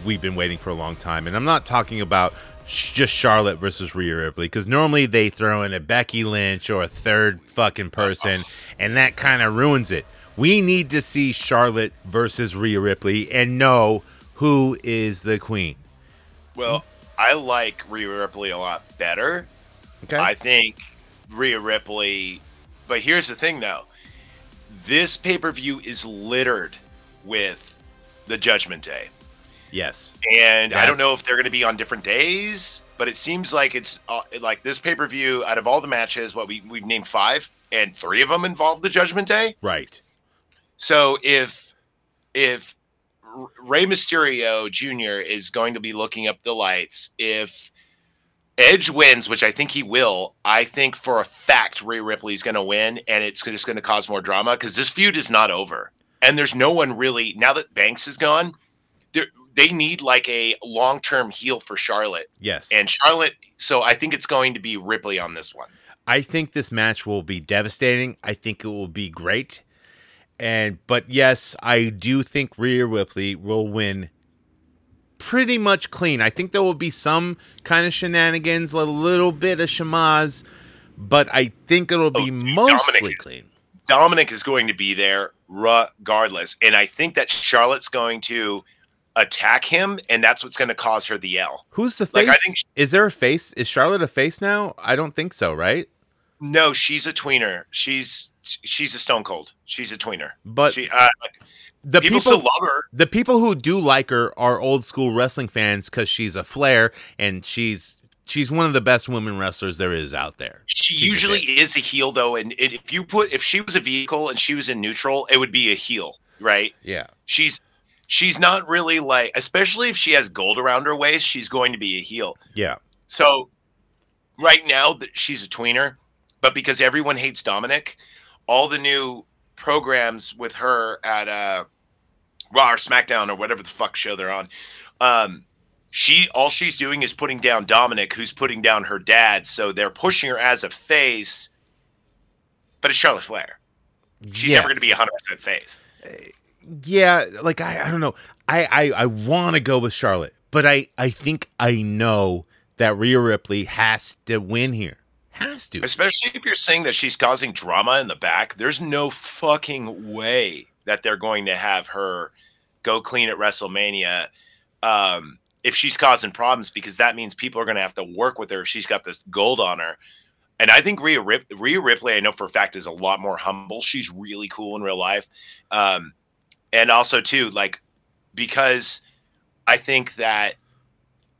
we've been waiting for a long time. And I'm not talking about just Charlotte versus Rhea Ripley because normally they throw in a Becky Lynch or a third fucking person and that kind of ruins it. We need to see Charlotte versus Rhea Ripley and know who is the queen. Well, I like Rhea Ripley a lot better. Okay. I think Rhea Ripley, but here's the thing though. This pay-per-view is littered with the Judgment Day. yes. And I don't know if they're going to be on different days, but it seems like it's uh, like this pay-per-view out of all the matches, what we we've named 5 and 3 of them involve the Judgment Day. Right. So if if Rey Mysterio Jr. is going to be looking up the lights. If Edge wins, which I think he will, I think for a fact Rhea Ripley is going to win, and it's just going to cause more drama because this feud is not over, and there's no one really now that Banks is gone. They need like a long term heel for Charlotte. Yes, and Charlotte. So I think it's going to be Ripley on this one. I think this match will be devastating. I think it will be great. And but yes, I do think Rhea Ripley will win pretty much clean. I think there will be some kind of shenanigans, a little bit of schmozz, but I think it'll be oh, mostly Dominic clean. Dominic is going to be there regardless. And I think that Charlotte's going to attack him, and that's what's going to cause her the L. Who's the face? Like, think, is there a face? Is Charlotte a face now? I don't think so, right? No, she's a tweener. She's she's a stone cold. She's a tweener. But she, uh, the people, people love her. The people who do like her are old school wrestling fans because she's a flair and she's she's one of the best women wrestlers there is out there. She she's usually a is a heel though, and it, if you put if she was a vehicle and she was in neutral, it would be a heel, right? Yeah. She's she's not really like, especially if she has gold around her waist, she's going to be a heel. Yeah. So right now that she's a tweener, but because everyone hates Dominic, all the new programs with her at uh Raw or SmackDown or whatever the fuck show they're on. Um, she all she's doing is putting down Dominic, who's putting down her dad. So they're pushing her as a face, but it's Charlotte Flair. She's yes. never going to be a hundred percent face. Yeah, like I, I don't know. I I, I want to go with Charlotte, but I I think I know that Rhea Ripley has to win here. Has to, especially if you're saying that she's causing drama in the back. There's no fucking way that they're going to have her go clean at WrestleMania um, if she's causing problems because that means people are going to have to work with her if she's got this gold on her. And I think Rhea, Rip- Rhea Ripley, I know for a fact, is a lot more humble. She's really cool in real life. Um, and also, too, like, because I think that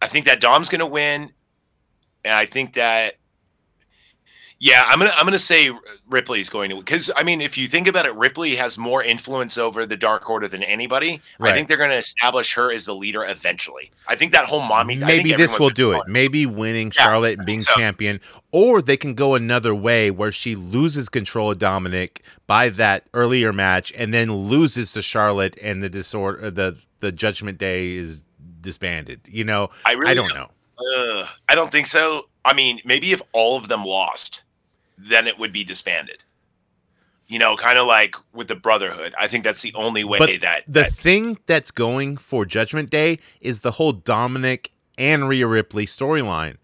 I think that Dom's going to win. And I think that yeah, I'm gonna I'm gonna say Ripley's going to because I mean if you think about it, Ripley has more influence over the Dark Order than anybody. Right. I think they're going to establish her as the leader eventually. I think that whole mommy. Maybe this will do it. Maybe winning yeah, Charlotte and being so. champion, or they can go another way where she loses control of Dominic by that earlier match, and then loses to Charlotte, and the disorder the the Judgment Day is disbanded. You know, I really I don't know. Uh, I don't think so. I mean, maybe if all of them lost then it would be disbanded. You know, kind of like with the Brotherhood. I think that's the only way but that the that, thing that's going for Judgment Day is the whole Dominic and Rhea Ripley storyline.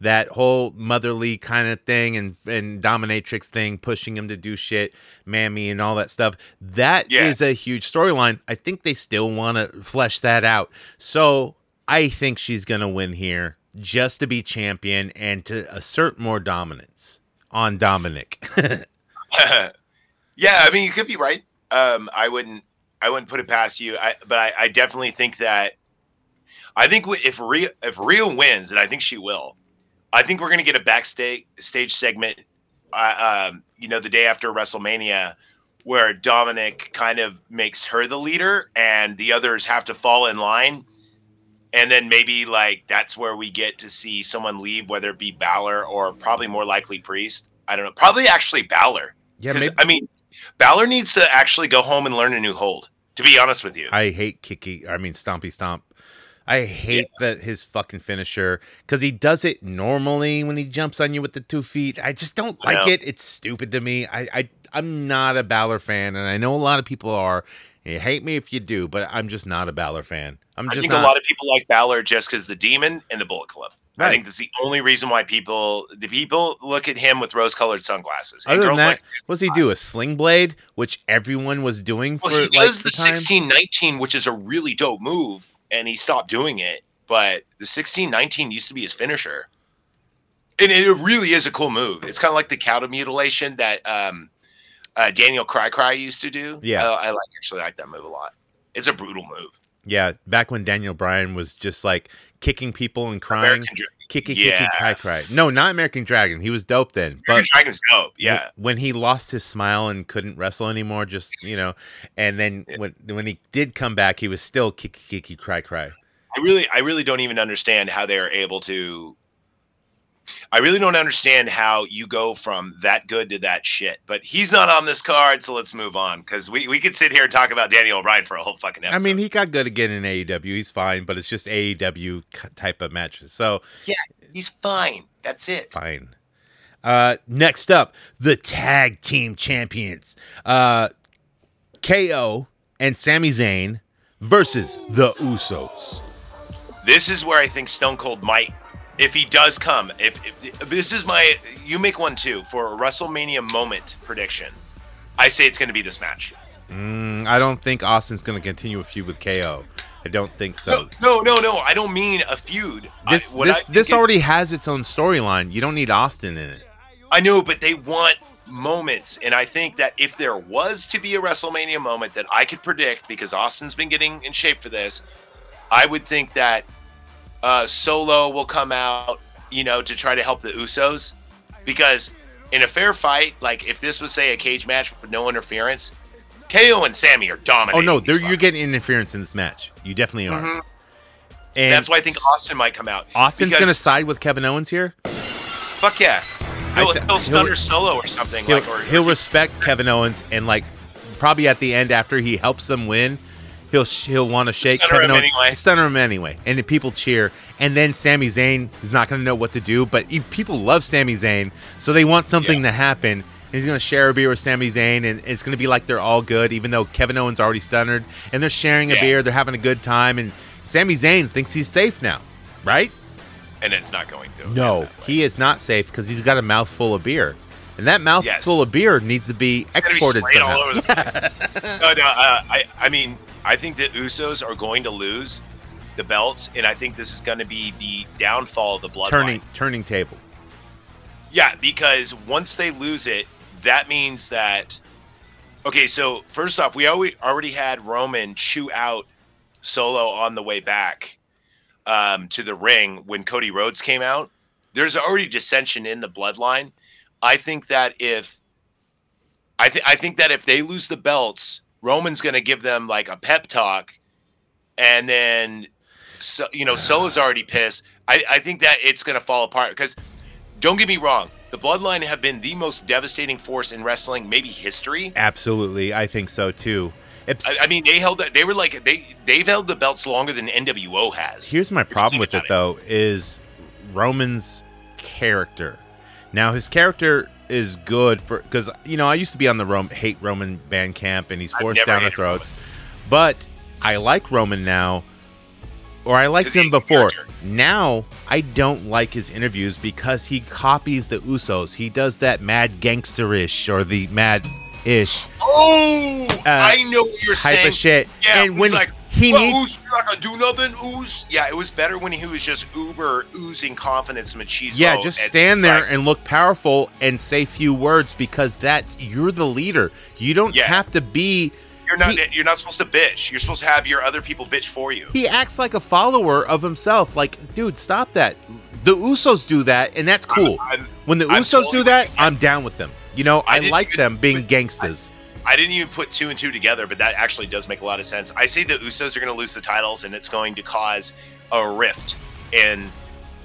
That whole motherly kind of thing and and dominatrix thing, pushing him to do shit, mammy and all that stuff. That yeah. is a huge storyline. I think they still want to flesh that out. So I think she's gonna win here just to be champion and to assert more dominance on Dominic. yeah, I mean, you could be right. Um, I wouldn't, I wouldn't put it past you. I, but I, I definitely think that, I think if Rhea, if Rhea wins, and I think she will, I think we're gonna get a backstage stage segment, uh, um, you know, the day after WrestleMania, where Dominic kind of makes her the leader, and the others have to fall in line and then maybe like that's where we get to see someone leave, whether it be Balor or probably more likely Priest. I don't know. Probably actually Balor. Yeah, maybe- I mean, Balor needs to actually go home and learn a new hold. To be honest with you, I hate Kiki. I mean, Stompy Stomp. I hate yeah. that his fucking finisher because he does it normally when he jumps on you with the two feet. I just don't like it. It's stupid to me. I, I I'm not a Balor fan, and I know a lot of people are. You hate me if you do, but I'm just not a Balor fan. I'm just I think not. a lot of people like Balor just because the Demon and the Bullet Club. Right. I think that's the only reason why people the people look at him with rose-colored sunglasses. Other than that, like, what's he do? A sling blade, which everyone was doing for well, he does the, the sixteen nineteen, which is a really dope move, and he stopped doing it. But the sixteen nineteen used to be his finisher, and it really is a cool move. It's kind of like the cow mutilation that um, uh, Daniel Cry Cry used to do. Yeah, I, I like actually like that move a lot. It's a brutal move. Yeah, back when Daniel Bryan was just like kicking people and crying. Kiki Yeah. Kiki Cry Cry. No, not American Dragon. He was dope then. But But Dragon's dope. Yeah. when he lost his smile and couldn't wrestle anymore, just you know, and then Yeah. when when he did come back, he was still Kiki Kiki Cry Cry. I really, I really don't even understand how they're able to. I really don't understand how you go from that good to that shit. But he's not on this card, so let's move on because we, we could sit here and talk about Daniel Bryan for a whole fucking episode. I mean, he got good again in AEW. He's fine, but it's just AEW type of matches. So yeah, he's fine. That's it. fine. Uh, next up, the tag team champions, uh, KO and Sami Zayn versus the Usos. This is where I think Stone Cold might, if he does come. If, if this is my, you make one too for a WrestleMania moment prediction. I say it's going to be this match. Mm, I don't think Austin's going to continue a feud with KO. I don't think so. No, no, no, no. I don't mean a feud. This I, this this is- already has its own storyline. You don't need Austin in it. I know, but they want moments, and I think that if there was to be a WrestleMania moment that I could predict, because Austin's been getting in shape for this, I would think that uh, Solo will come out, you know, to try to help the Usos, because in a fair fight, like if this was say a cage match with no interference, KO and Sami are dominant. Oh no, these there you're getting interference in this match. You definitely are. Mhm. And That's why I think Austin might come out. Austin's going to side with Kevin Owens here. fuck yeah. He'll, th- he'll stunner he'll- Solo or something. He'll, like, or, he'll respect Kevin Owens and like probably at the end after he helps them win, he'll he'll want to shake Stunner Kevin him Owens, anyway. stunner him anyway, and then people cheer. And then Sami Zayn is not going to know what to do, but he, people love Sami Zayn, so they want something to happen. He's going to share a beer with Sami Zayn, and it's going to be like they're all good, even though Kevin Owens already stunnered, and they're sharing a Yeah. beer, they're having a good time, and Sami Zayn thinks he's safe now, right? and it's not going to. No, end that way. he is not safe because he's got a mouthful of beer, and that mouthful Yes. of beer needs to be It's be exported sprayed somehow. all over the- no, no. Uh, I, I mean, I think the Usos are going to lose the belts, and I think this is going to be the downfall of the bloodline. turning turning table. Yeah, because once they lose it, that means that. Okay, so first off, we already already had Roman chew out Solo on the way back um, to the ring when Cody Rhodes came out. There's already dissension in the bloodline. I think that if I think I think that if they lose the belts, Roman's going to give them like a pep talk, and then so you know Solo's already pissed. I, I think that it's going to fall apart because don't get me wrong, the Bloodline have been the most devastating force in wrestling, maybe history. Absolutely, I think so too. I, I mean, they held they were like they they've held the belts longer than NWO has. here's my problem with it about though is Roman's character. Now his character is good for because you know I used to be on the Rome, hate Roman band camp and he's forced down the throats, but I like Roman now, or I liked him before. Now I don't like his interviews because he copies the Usos. He does that mad gangsterish or the mad ish Oh, Uh, I know what you're type saying. of shit. Yeah, and when like, he "Well, needs you're not gonna do nothing, ooze. Yeah, it was better when he was just uber oozing confidence, and machismo. Yeah, just stand there like, and look powerful and say few words because that's you're the leader. You don't Yeah. have to be. you're not he- you're not supposed to bitch. You're supposed to have your other people bitch for you. He acts like a follower of himself. Like, dude, stop that. The Usos do that, and that's cool. I'm- when the I'm Usos totally do that, you. I'm down with them. You know, I I, like them being gangsters. I didn't even put two and two together, but that actually does make a lot of sense. I say the Usos are going to lose the titles, and it's going to cause a rift. And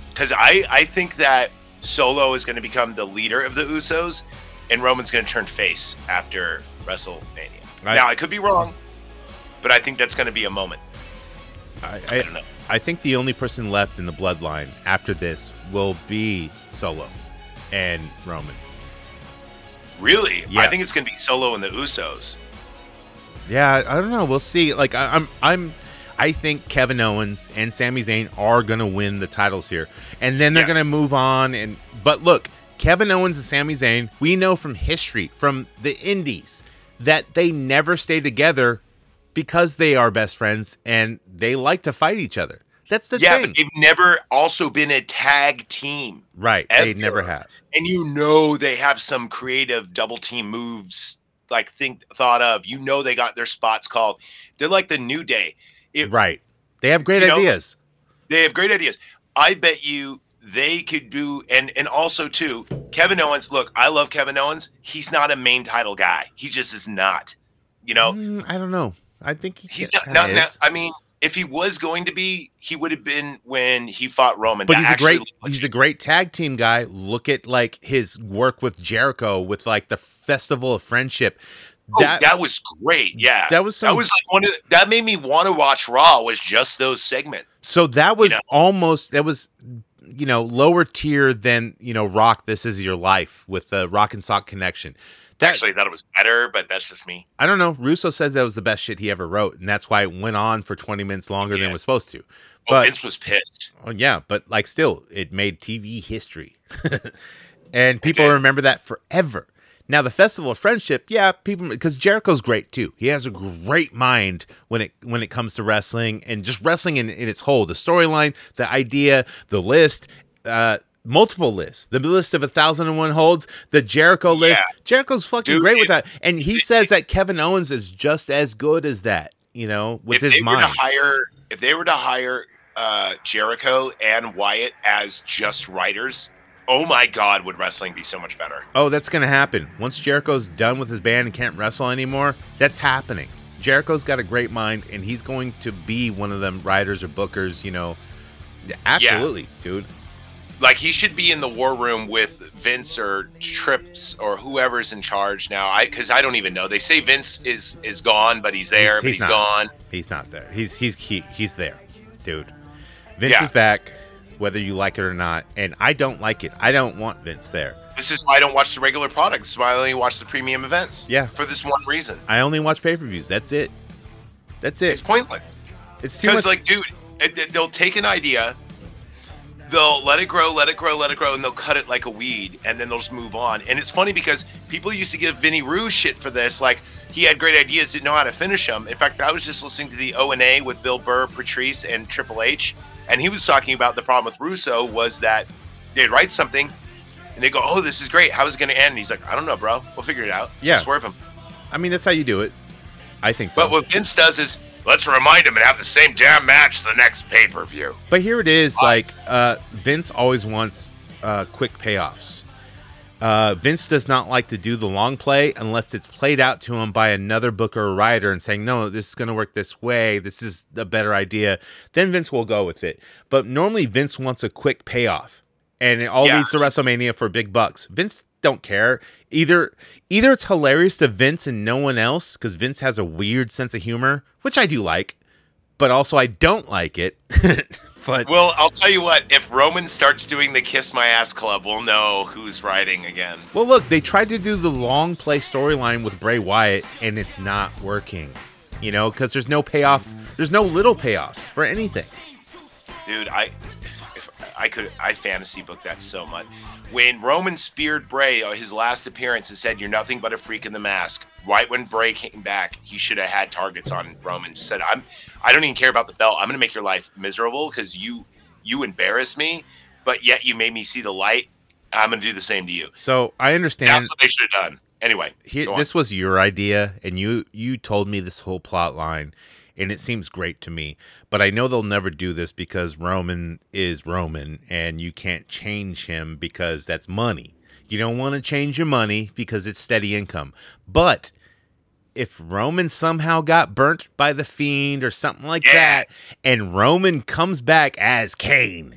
because I, I think that Solo is going to become the leader of the Usos, and Roman's going to turn face after WrestleMania. I- now, I could be wrong, but I think that's going to be a moment. I, I I, don't know. I think the only person left in the bloodline after this will be Solo and Roman. Really? I think it's going to be Solo and the Usos. Yeah, I don't know. We'll see. Like I, I'm, I'm, I think Kevin Owens and Sami Zayn are gonna win the titles here, and then they're Yes. gonna move on. And but look, Kevin Owens and Sami Zayn, we know from history, from the Indies, that they never stay together because they are best friends and they like to fight each other. That's the yeah, thing, but they've never also been a tag team. right? They never have. and you know they have some creative double team moves like think thought of you know they got their spots called they're like the new day it, Right? They have great You know- ideas. they have great ideas i bet you they could do and and also too Kevin Owens. Look, I love Kevin Owens. He's not a main title guy. He just is not. You know, Mm, I don't know. I think he he's not. not, is. I mean, if he was going to be, he would have been when he fought Roman. but That he's a great like he's a great tag team guy. Look at like his work with Jericho with like the Festival of Friendship. Oh, that, was great. Yeah, that was some- that was like one of the, that made me want to watch Raw. Was just those segments. So that was know? almost that was you know lower tier than you know Rock. This is your life with the Rock and Sock connection. That, Actually, thought it was better, but that's just me. I don't know. Russo says that was the best shit he ever wrote, and that's why it went on for twenty minutes longer than it was supposed to. Well, But Vince was pissed. oh, yeah, but like still, it made TV history, and people remember that forever. Now the Festival of Friendship, yeah, people because Jericho's great too. He has a great mind when it when it comes to wrestling and just wrestling in, in its whole. The storyline, the idea, the list, uh, multiple lists. The list of a thousand and one holds, the Jericho list. Yeah. Jericho's fucking Dude, great with if- that. And he says that Kevin Owens is just as good as that, you know, with if his they were mind. to hire, if they were to hire uh, Jericho and Wyatt as just writers, oh my God, would wrestling be so much better? Oh, that's to happen. Once Jericho's done with his band and can't wrestle anymore, that's happening. Jericho's got a great mind, and he's going to be one of them writers or bookers, you know. Absolutely, dude. Like he should be in the war room with Vince or Trips or whoever's in charge now. I because I don't even know. They say Vince is is gone, but he's there, He's- but he's he's not. gone. He's not there. He's he's he, he's there, dude. Vince Yeah. is back, whether you like it or not, and I don't like it. I don't want Vince there. This is why I don't watch the regular products. This is why I only watch the premium events. Yeah. For this one reason. I only watch pay per views. That's it. That's it. It's pointless. It's too much. Because, like, dude, they'll take an idea, they'll let it grow, let it grow, let it grow, and they'll cut it like a weed, and then they'll just move on. And it's funny because people used to give Vinny Rouge shit for this. Like, he had great ideas, didn't know how to finish them. In fact, I was just listening to the O and A with Bill Burr, Patrice, and Triple H, and he was talking about the problem with Russo was that they'd write something. And they go, oh, this is great. How is it going to end? And he's like, I don't know, bro. We'll figure it out. Yeah. Swerve him. I mean, that's how you do it. I think so. But what Vince does is, let's remind him and have the same damn match the next pay per view. But here it is, like uh, Vince always wants uh, quick payoffs. Uh, Vince does not like to do the long play unless it's played out to him by another booker or writer and saying, "No, this is going to work this way. This is a better idea." Then Vince will go with it. But normally Vince wants a quick payoff, and it all Yeah. leads to WrestleMania for big bucks. Vince don't care either. Either it's hilarious to Vince and no one else because Vince has a weird sense of humor, which I do like, but also I don't like it. but Well, I'll tell you what. If Roman starts doing the Kiss My Ass Club, we'll know who's writing again. Well, look, they tried to do the long play storyline with Bray Wyatt, and it's not working. You know, because there's no payoff. There's no little payoffs for anything. Dude, I I could I fantasy book that so much. When Roman speared Bray on his last appearance and said, "You're nothing but a freak in the mask." Right when Bray came back, he should have had targets on Roman. Just said, "I'm I don't even care about the belt. I'm going to make your life miserable because you you embarrass me, but yet you made me see the light. I'm going to do the same to you." So I understand. That's what they should have done. Anyway, on. this was your idea, and you you told me this whole plot line, and it seems great to me. But I know they'll never do this because Roman is Roman, and you can't change him because that's money. You don't want to change your money because it's steady income. But if Roman somehow got burnt by the fiend or something like Yeah. that, and Roman comes back as Kane,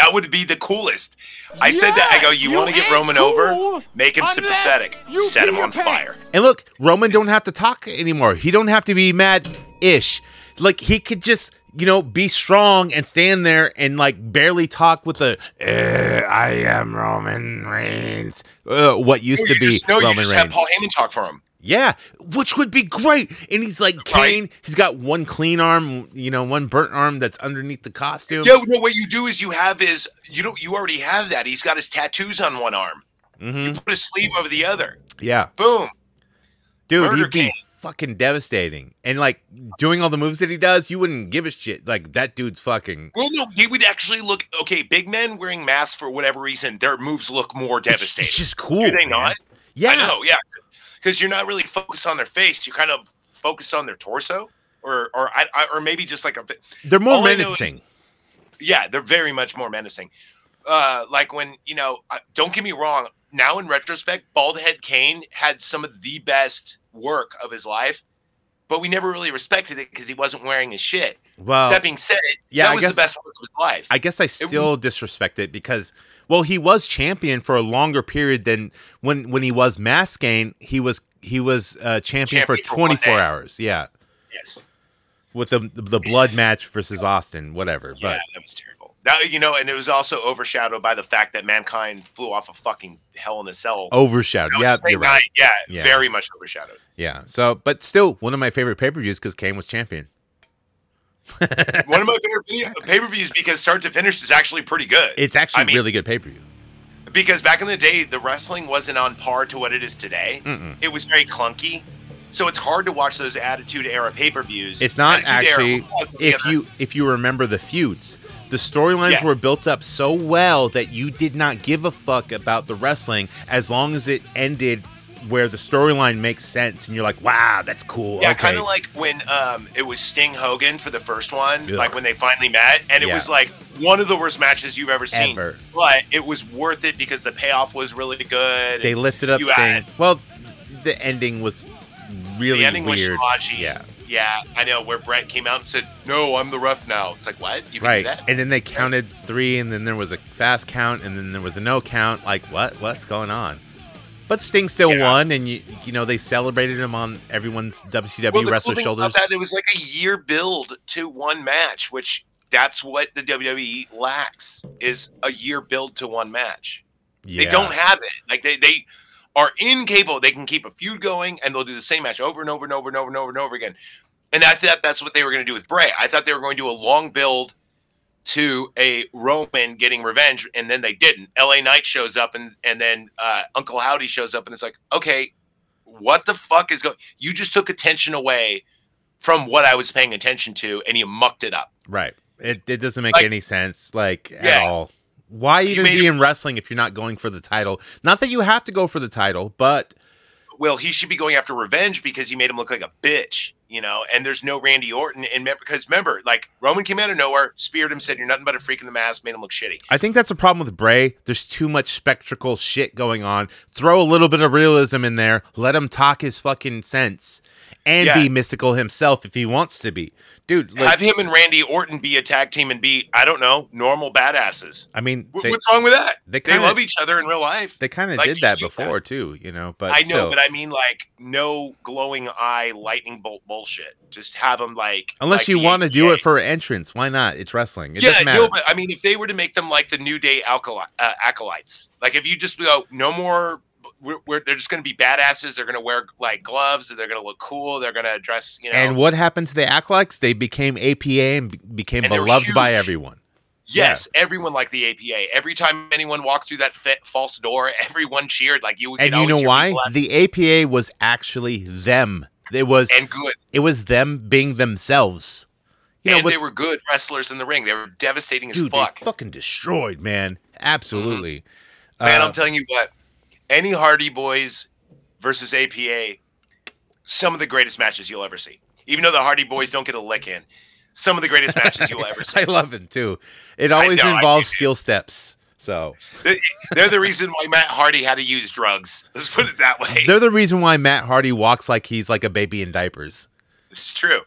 That would be the coolest. I said that. I go, you, you want to get Roman cool over? Make him sympathetic. you Set him on pants. fire. And look, Roman don't have to talk anymore. He don't have to be mad ish. Like he could just, you know, be strong and stand there and like barely talk with a "Uh, I am Roman Reigns. Uh, what used to be just, no, you Roman just have Paul Heyman talk for him. Yeah, which would be great. And he's like Kane. He's got one clean arm, you know, one burnt arm that's underneath the costume. Yo, no, what you do is you have his, you don't, you already have that. He's got his tattoos on one arm. Mhm. You put a sleeve over the other. Yeah, Boom. dude, Murder he'd be Kane. fucking devastating. And like doing all the moves that he does, you wouldn't give a shit. Like that dude's fucking. Well, no, he would actually look okay. Big men wearing masks for whatever reason, their moves look more devastating. it's just cool. do they man. not? Yeah. I know, yeah, because you're not really focused on their face. You're kind of focus on their torso, or or I, I or maybe just like a. They're more I is- menacing. Yeah, they're very much more menacing. uh, like when you know, don't get me wrong. Now in retrospect, Baldhead Kane had some of the best work of his life, but we never really respected it because he wasn't wearing his shit. Well, that being said, yeah, that I was guess- the best work of his life. I guess I still disrespect it because, well, he was champion for a longer period than when when he was Maskane. He was he was uh, champion, for Champion for 24 day. hours. Yeah, yes. with the the blood match versus Austin, whatever. Yeah, But that was terrible. Now you know, and it was also overshadowed by the fact that mankind flew off a fucking hell in a cell. overshadowed. Yeah, you're right. Yeah, Yeah. very much overshadowed. Yeah. So, but still, one of my favorite pay per views because Kane was champion. One of my favorite pay per views because start to finish is actually pretty good. It's actually I mean- really good pay per view. because back in the day, the wrestling wasn't on par to what it is today. Mm-mm. It was very clunky. So it's hard to watch those Attitude Era pay per views. It's not actually if if you if you remember the feuds. The storylines Yes. were built up so well that you did not give a fuck about the wrestling as long as it ended where the storyline makes sense and you're like, wow, that's cool. Yeah, okay. kind of like when um, it was Sting Hogan for the first one, Ugh. like when they finally met, and it Yeah. was like one of the worst matches you've ever seen. Ever. But it was worth it because the payoff was really good. they lifted up Sting. had- Well, the ending was really the ending weird. was stodgy. Yeah. yeah, I know. Where Bret came out and said, "No, I'm the ref now." It's like what? You can Right. do that? And then they counted three, and then there was a fast count, and then there was a no count. Like, what? What's going on? But Sting still Yeah. won, and you you know they celebrated him on everyone's WCW Well, cool wrestler shoulders. That, it was like a year build to one match, which that's what the WWE lacks is a year build to one match. Yeah. They don't have it. Like they they are incapable. They can keep a feud going and they'll do the same match over and over and over and over and over and over again. And I thought that's what they were going to do with Bray. I thought they were going to do a long build to a Roman getting revenge, and then they didn't. LA Knight shows up, and and then uh, Uncle Howdy shows up, and it's like, okay, what the fuck is going? You just took attention away from what I was paying attention to, and you mucked it up. Right. It, it doesn't make Like- any sense, like at all. Why even made be in wrestling if you're not going for the title? Not that you have to go for the title, but well, he should be going after revenge because he made him look like a bitch, you know. And there's no Randy Orton, and because remember, like Roman came out of nowhere, speared him, said you're nothing but a freak in the mask, made him look shitty. I think that's a problem with Bray. There's too much spectacle shit going on. Throw a little bit of realism in there. Let him talk his fucking sense and Yeah. be mystical himself if he wants to be. Dude, like, Have him and Randy Orton be a tag team and be, I don't know, normal badasses. I mean, they, What's wrong with that? they They, kinda- love each other in real life. they kind of like, did that before too, you know, but I know, still. but I mean, like, no glowing eye, lightning bolt bullshit. Just have them like, Unless like you want to do it for entrance, why not? It's wrestling. It yeah, doesn't matter. no, but I mean, if they were to make them like the New Day alkali- uh, acolytes, like if you just go, no more, we're, we're, they're just going to be badasses. They're going to wear like gloves. They're going to look cool. They're going to dress, you know. and what happened to the acolytes? They became APA and became And beloved by everyone. yes, everyone liked the APA. Every time anyone walked through that fa- false door, everyone cheered. Like you, And you know why? The APA was actually them. It was And good. it was them being themselves. You know, with- they were good wrestlers in the ring. They were devastating as fuck. they fucking destroyed, man. Absolutely. Man, Uh, I'm telling you what, any Hardy Boys versus APA, some of the greatest matches you'll ever see. Even though the Hardy Boys don't get a lick in, some of the greatest matches you'll ever see. I love him too. It always know, involves steel steps. So They- They're the reason why Matt Hardy had to use drugs. Let's put it that way. they're the reason why Matt Hardy walks like he's like a baby in diapers. It's true.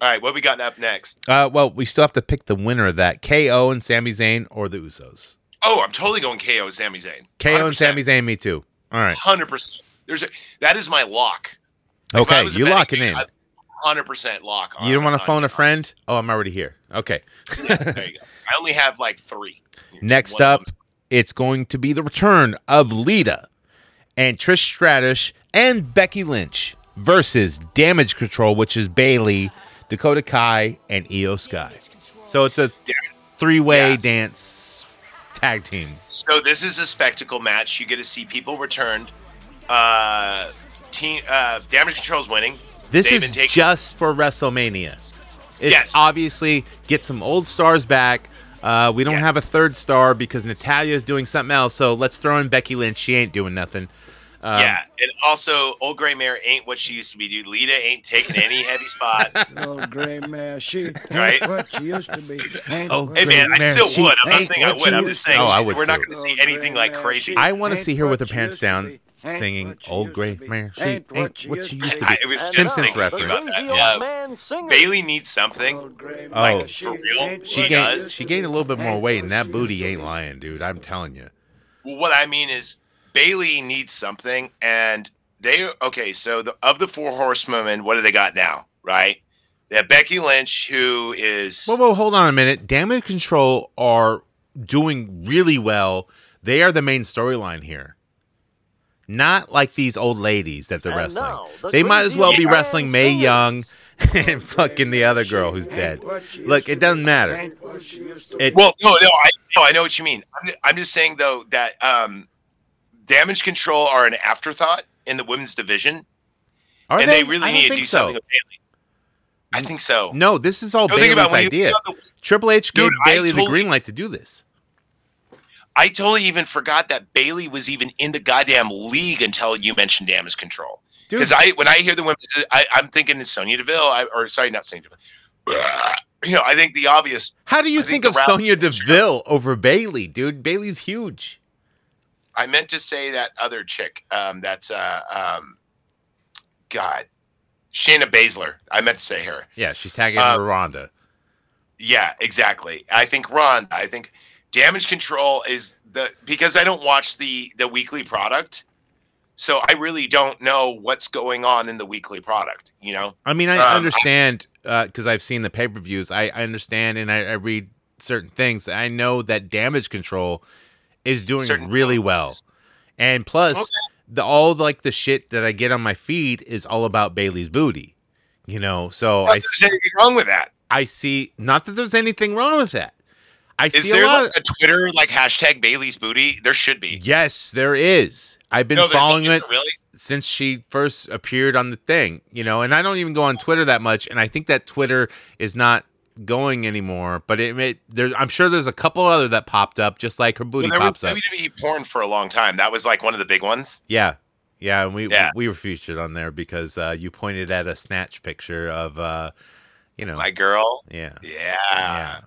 All right, what we got up next? Uh, well, we still have to pick the winner of that: KO and Sami Zayn or the Usos. Oh, I'm totally going KO Sami Zayn. KO and Sami Zayn, me too. All right. Hundred percent. There's a that is my lock. I Okay, you locking in. I'd Hundred percent lock. You don't want to phone a friend? Oh, I'm already here. Okay. Yeah, there you go. I only have like three. Next One up, it's going to be the return of Lita and Trish Stratus and Becky Lynch versus Damage Control, which is Bayley, Dakota Kai, and Iyo Sky. So it's a three-way Yeah. dance tag team. So this is a spectacle match. You get to see people returned. Uh, team uh, Damage Control's winning. This They've is taking- just for WrestleMania. It's Yes. obviously get some old stars back. Uh, we don't Yes. have a third star because Natalya is doing something else. So let's throw in Becky Lynch. She ain't doing nothing. Um, yeah, and also, old gray mare ain't what she used to be, dude. Lita ain't taking any heavy spots. Old gray mare, she Right? what she used to be. Ain't Oh, Hey man, I still she would. I'm not saying I would. I'm just saying be. Oh, I would we're not going to see anything like crazy. I want to see her with her pants down. Ain't singing "Old Gray. Mare." She Ain't ain't what she used to be. I- it was Simpsons reference. Yeah. Bayley needs something. Old Oh. Like, for real? ain't She what gained does. she gained a little bit more weight, and that booty ain't lying, dude. I'm telling you. Well, what I mean is Bayley needs something, and they okay. So the, of the four horsewomen, what do they got now? Right? They have Becky Lynch, who is Whoa, whoa, hold on a minute. Damage Control are doing really well. They are the main storyline here. Not like these old ladies that they're And wrestling. now, the they might as well be wrestling Mae. Young and fucking the other girl who's dead. Look, it doesn't matter. Ain't what she used to It, well, no, no, I no, I know what you mean. I'm just, I'm just saying though that um, Damage Control are an afterthought in the women's division, are and they? they, really I need to do so. something with Bayley. I think so. No, this is all No, Bayley's idea. the- Triple H gave Dude, Bayley the green light to do this. I totally even forgot that Bayley was even in the goddamn league until you mentioned Damage Control. Because I, when I hear the women's, I, I'm thinking it's Sonya Deville, I, or sorry, not Sonya Deville. You know, I think the obvious. how do you think, think of Sonya Deville over Bayley, dude? Bayley's huge. I meant to say that other chick. Um, that's uh, um, God, Shayna Baszler. I meant to say her. Yeah, she's tagging Uh, Ronda. Yeah, exactly. I think Ron. I think Damage Control is the because I don't watch the the weekly product, so I really don't know what's going on in the weekly product. You know, I mean, I um, understand because I've seen the pay per views. I, I understand and I, I read certain things. I know that Damage Control is doing Certain really well, and plus Okay. the all like the shit that I get on my feed is all about Bayley's booty. You know, so I see anything wrong with that. I see. Not that there's anything wrong with that. I Is see a there lot. like a Twitter like hashtag Bayley's booty? There should be. Yes, there is. I've been No, following it really? since she first appeared on the thing, you know, and I don't even go on Twitter that much, and I think that Twitter is not going anymore. But it, it there, I'm sure there's a couple other that popped up, just like her booty Well, pops up. WWE porn for a long time. That was like one of the big ones. Yeah, yeah, and we Yeah. we were featured on there because uh, you pointed at a snatch picture of, uh, you know, My girl. yeah, Yeah. yeah,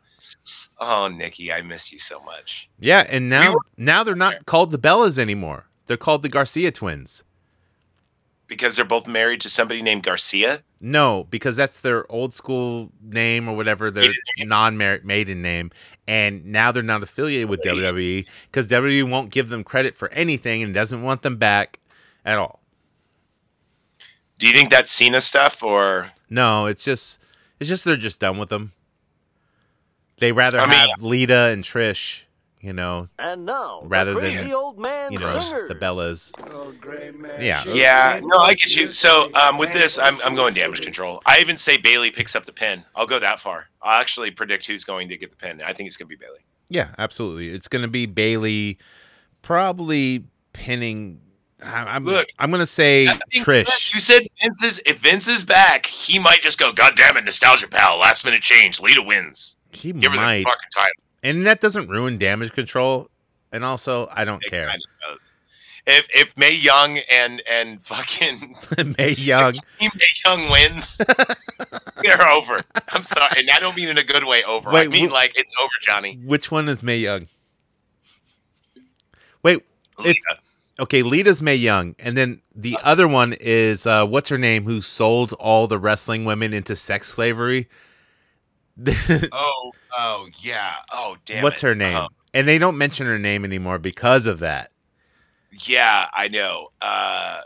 Oh, Nikki, I miss you so much. yeah, and now were- now they're not called the Bellas anymore. They're called the Garcia twins. Because they're both married to somebody named Garcia. No, because that's their old school name or whatever, their non maiden name. And now they're not affiliated with WWE because WWE won't give them credit for anything and doesn't want them back at all. Do you think that's Cena stuff or No, it's just it's just they're just done with them. They rather I mean- have Lita and Trish, you know, And now, Rather the than, crazy old man you know, singers. the Bellas. Old gray Yeah. Yeah, no, I get you. So um, with this, I'm I'm going damage control. I even say Bayley picks up the pin. I'll go that far. I'll actually predict who's going to get the pin. I think it's going to be Bayley. Yeah, absolutely. It's going to be Bayley, probably pinning. I- I'm Look, I'm going to say That being said, Trish. You said Vince is if Vince is back, he might just go, God damn it, nostalgia pal, last minute change, Lita wins. He Give her might. The fucking title. and that doesn't ruin damage control. And also, I don't It care. If if Mae Young and and fucking Mae Young, Mae Young wins, they're over. I'm sorry, and I don't mean in a good way over. I Wait, mean wh- like it's over, Johnny. which one is Mae Young? Wait, Lita. okay, Lita's Mae Young, and then the other one is uh, what's her name? Who sold all the wrestling women into sex slavery? Oh, oh yeah. Oh damn. what's it. her name? Uh, and they don't mention her name anymore because of that. yeah, I know. Uh,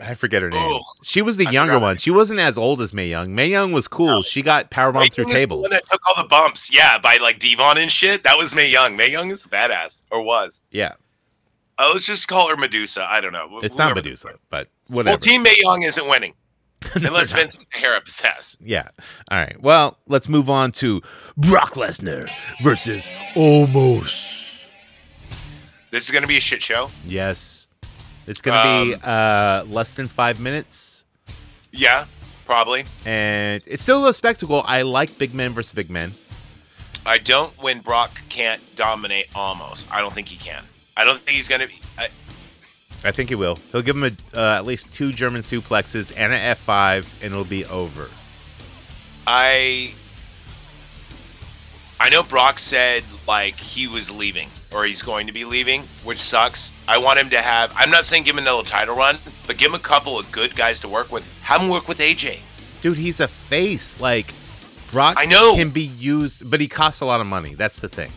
I forget her name. Oh, she was the I younger one. She wasn't as old as Mae Young. Mae Young was cool. She got power bomb Mae through tables. one that took all the bumps, yeah, by like Devon and shit. That was Mae Young. Mae Young is a badass, or was. Yeah, Oh, let's just call her Medusa. I don't know. It's not Medusa, but whatever. Well, Team Mae Young isn't winning No, unless. Vince Hera possess. Yeah. All right. Well, let's move on to Brock Lesnar versus Omos. This is going to be a shit show. Yes. It's going to be Um, uh, less than five minutes, Yeah, probably. and it's still a spectacle. I like big men versus big men. I don't when Brock can't dominate Omos. I don't think he can. I don't think he's going to be. I, think he will. He'll give him a, uh, at least two German suplexes and an F5, and it'll be over. I I know Brock said like he was leaving or he's going to be leaving, which sucks. I want him to have. I'm not saying give him another title run, but give him a couple of good guys to work with. Have him work with AJ. Dude, he's a face. Like Brock I know. can be used, but he costs a lot of money. That's the thing.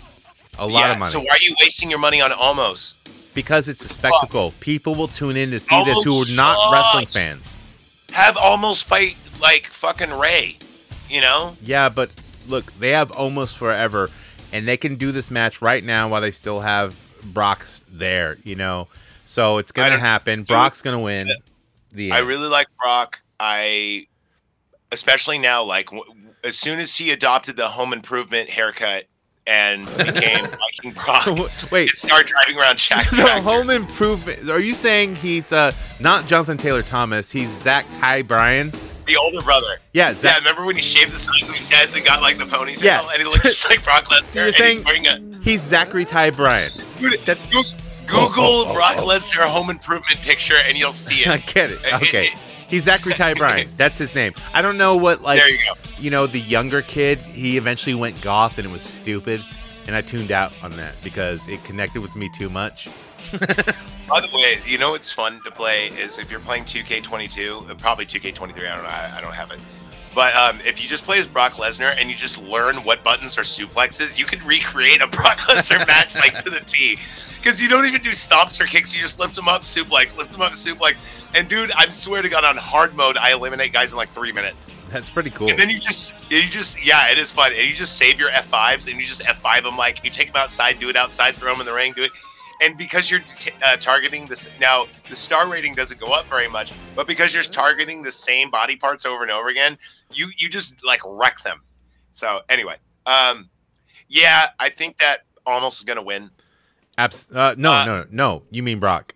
A lot yeah, of money. So why are you wasting your money on Omos? Because it's a spectacle. People will tune in to see this who are not Almost wrestling fans. Have Omos fight like fucking Rey. You know? Yeah, but look, they have Omos forever, and they can do this match right now while they still have Brock's there. You know, so it's gonna don't- happen. Brock's gonna win. The I end. really like Brock. I, especially now, like w- as soon as he adopted the home improvement haircut and became Viking Brock, wait. and started driving around Shack The Factory. home improvement. Are you saying he's uh not Jonathan Taylor Thomas? He's Zach Ty Bryan. the older brother. Yeah, Yeah, Zach. remember when he shaved the sides of his head and got like the ponytail, Yeah. and he looked just like Brock Lesnar. you're saying- he's a He's Zachary Ty Bryan. That, Go- Google Brock Lesnar home improvement picture, and you'll see it. I get it. It- Okay. it- He's Zachary Ty Bryan. That's his name. I don't know what like there you go. you know, the younger kid, he eventually went goth and it was stupid. And I tuned out on that because it connected with me too much. By the way, you know what's fun to play is if you're playing 2K22, uh, probably 2K23. I don't know. I, I don't have it. But um, if you just play as Brock Lesnar and you just learn what buttons are suplexes, you can recreate a Brock Lesnar match like to the T. Because you don't even do stomps or kicks. You just lift them up, suplex, lift them up, suplex. And dude, I swear to God, on hard mode, I eliminate guys in like three minutes. That's pretty cool. And then you just, you just, yeah, it is fun. And you just save your F5s and you just F5 them like, you take them outside, do it outside, throw them in the ring, do it. And because you're t- uh, targeting this, now the star rating doesn't go up very much, but because you're targeting the same body parts over and over again, you you just like wreck them. So anyway, um, yeah, I think that Omos is gonna win. Abs- uh, no, Uh, no, no. You mean Brock?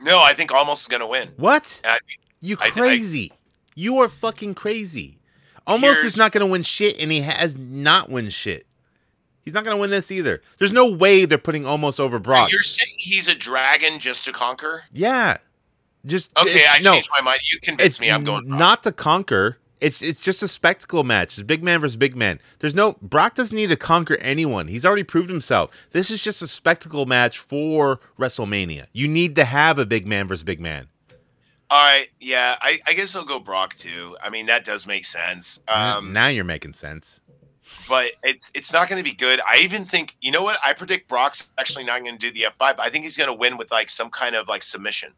No, I think Omos is gonna win. What? I, You I- I- crazy. you are fucking crazy. Omos is not going to win shit, and he has not win shit. He's not going to win this either. There's no way they're putting Omos over Brock. you're saying he's a dragon just to conquer? Yeah. Just Okay, I no, changed my mind. You convinced it's me. I'm going. Brock. not to conquer. It's it's just a spectacle match. It's big man versus big man. There's no Brock doesn't need to conquer anyone. He's already proved himself. This is just a spectacle match for WrestleMania. You need to have a big man versus big man. All right, yeah, I, I guess I'll go Brock too. I mean, that does make sense. Um, now you're making sense. But it's it's not going to be good. I even think you know what? I predict Brock's actually not going to do the F five. I think he's going to win with like some kind of like submission.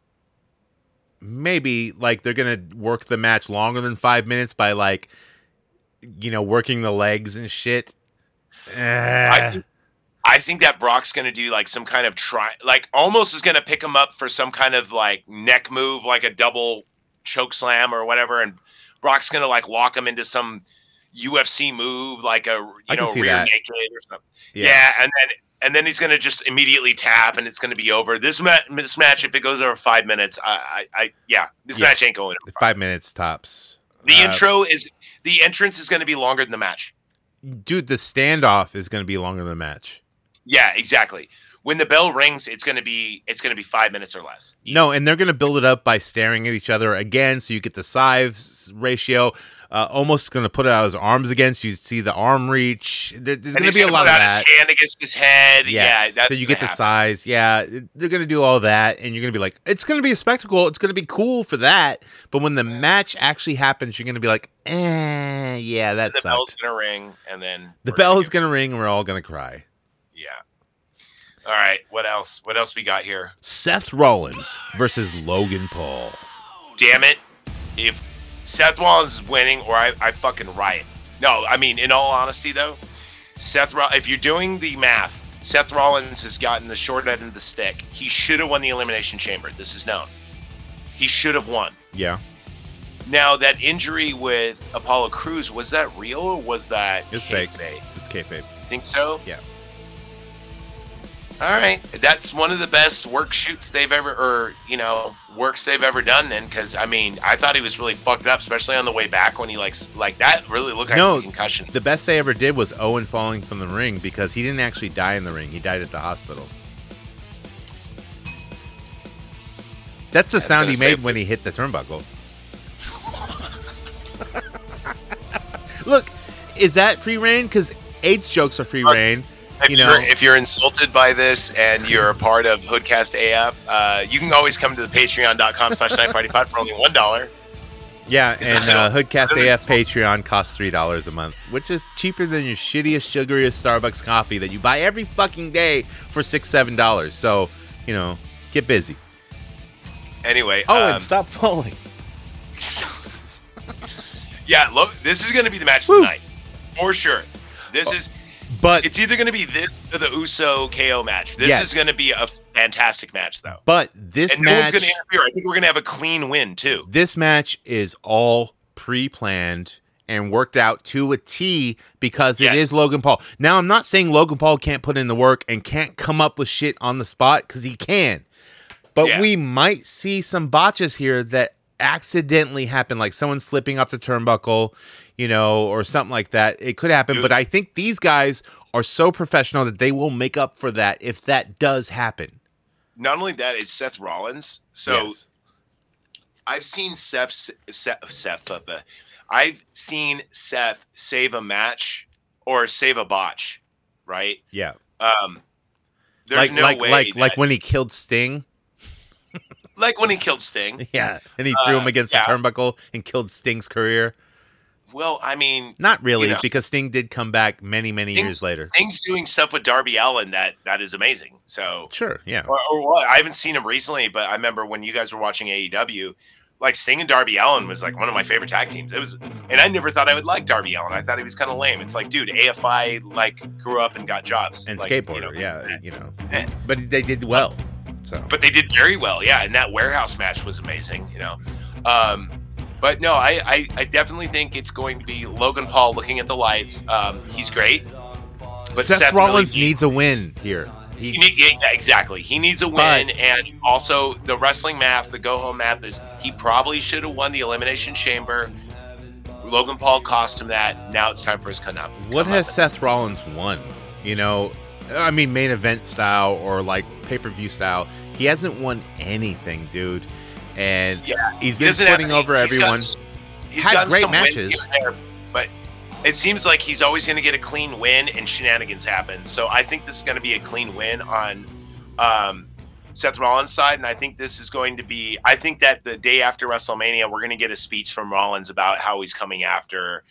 maybe like they're gonna work the match longer than five minutes by like you know working the legs and shit. I Eh, think, I think that Brock's going to do like some kind of try, like Omos is going to pick him up for some kind of like neck move, like a double choke slam or whatever, and Brock's going to like lock him into some UFC move, like a you know rear that. naked or something. yeah. Yeah. and then and then he's gonna just immediately tap, and it's gonna be over. This match, this match, if it goes over five minutes, I, I, I yeah, this Yeah. match ain't going. Over five minutes tops. The Uh, intro is the entrance is gonna be longer than the match. dude. The standoff is gonna be longer than the match. Yeah, exactly. When the bell rings, it's gonna be it's gonna be five minutes or less. No, and they're gonna build it up by staring at each other again, so you get the size ratio. Uh, Omos gonna put out his arms against you see the arm reach. There- There's gonna be a lot put of out that. His hand against his head. Yeah, Yes. that's so you get the size. Yeah, they're gonna do all that, and you're gonna be like, it's gonna be a spectacle. It's gonna be cool for that. But when the match actually happens, you're gonna be like, eh, yeah, that The bell's gonna ring, and then The bell is gonna gonna ring, and we're all gonna cry. Yeah. All right. What else? What else we got here? Seth Rollins versus Logan Paul. damn it, if Seth Rollins is winning or I, I fucking riot. No, I mean, in all honesty though, Seth Rollins, if you're doing the math, Seth Rollins has gotten the short end of the stick. He should have won the Elimination Chamber. This is known. He should have won. Yeah, Now, that injury with Apollo Crews, was that real or was that it's fake. kayfabe? It's kayfabe. You Think so? Yeah. All right, that's one of the best work shoots they've ever, or you know, works they've ever done. Then, because I mean, I thought he was really fucked up, especially on the way back when he like, like that really looked like No, a concussion. The best they ever did was Owen falling from the ring because he didn't actually die in the ring. He died at the hospital. That's the sound he made when he hit the turnbuckle. Look, is that free reign? Because AIDS jokes are free reign. If You know- are if you're insulted by this and you're a part of Hoodcast AF, uh, you can always come to the patreon.com slash knife party pod for only one dollar. Yeah, and uh. Hoodcast? AF Patreon costs three dollars a month, which is cheaper than your shittiest, sugariest Starbucks coffee that you buy every fucking day for six, seven dollars. So, you know, get busy. Anyway, Oh, um, and stop falling. yeah, look, this is going to be the match Woo. tonight for sure. This is But it's either going to be this or the Uso KO match. This Yes. is going to be a fantastic match, though. but this and no one's going to interfere. I think we're going to have a clean win too. this match is all pre-planned and worked out to a T because it Yes. is Logan Paul. Now, I'm not saying Logan Paul can't put in the work and can't come up with shit on the spot because he can. But Yeah. we might see some botches here that accidentally happen, like someone slipping off the turnbuckle, you know, or something like that. It could happen, but I think these guys are so professional that they will make up for that if that does happen. Not only that, it's Seth Rollins. So Yes. I've seen Seth, Seth, Seth, uh, I've seen Seth save a match or save a botch, right? yeah, Um, there's like no like way like like when he killed Sting. like when he killed Sting. Yeah, and he threw him Uh, against yeah. the turnbuckle and killed Sting's career. Well, I mean, Not really, You know. because Sting did come back many, many Sting's- years later. Sting's doing stuff with Darby Allin that that is amazing. So, Sure, yeah. or, or what? I haven't seen him recently, but I remember when you guys were watching AEW, like Sting and Darby Allin was like one of my favorite tag teams. It was, and I never thought I would like Darby Allin. I thought he was kind of lame. It's like, dude, AFI like grew up and got jobs And like, you skateboarder, know, yeah, you know. eh. But they did well. So but they did very well. Yeah, and that warehouse match was amazing. You know, um, but no, I, I I definitely think it's going to be Logan Paul looking at the lights. Um, he's great, but Seth, Seth Rollins really needs a win here. He He, need, yeah, exactly. He needs a win, But- and also the wrestling math, the go home math is he probably should have won the elimination chamber. Logan Paul cost him that. Now it's time for his come up. what has. Seth Rollins won? You know, I mean, main event style or like pay per view style. He hasn't won anything, dude. And Yeah, he's He been doesn't putting over he's everyone. gotten- he's Had great matches. there, but it seems like he's always going to get a clean win and shenanigans happen. So I think this is going to be a clean win on um, Seth Rollins' side, and I think this is going to be. I think that the day after WrestleMania, we're going to get a speech from Rollins about how he's coming after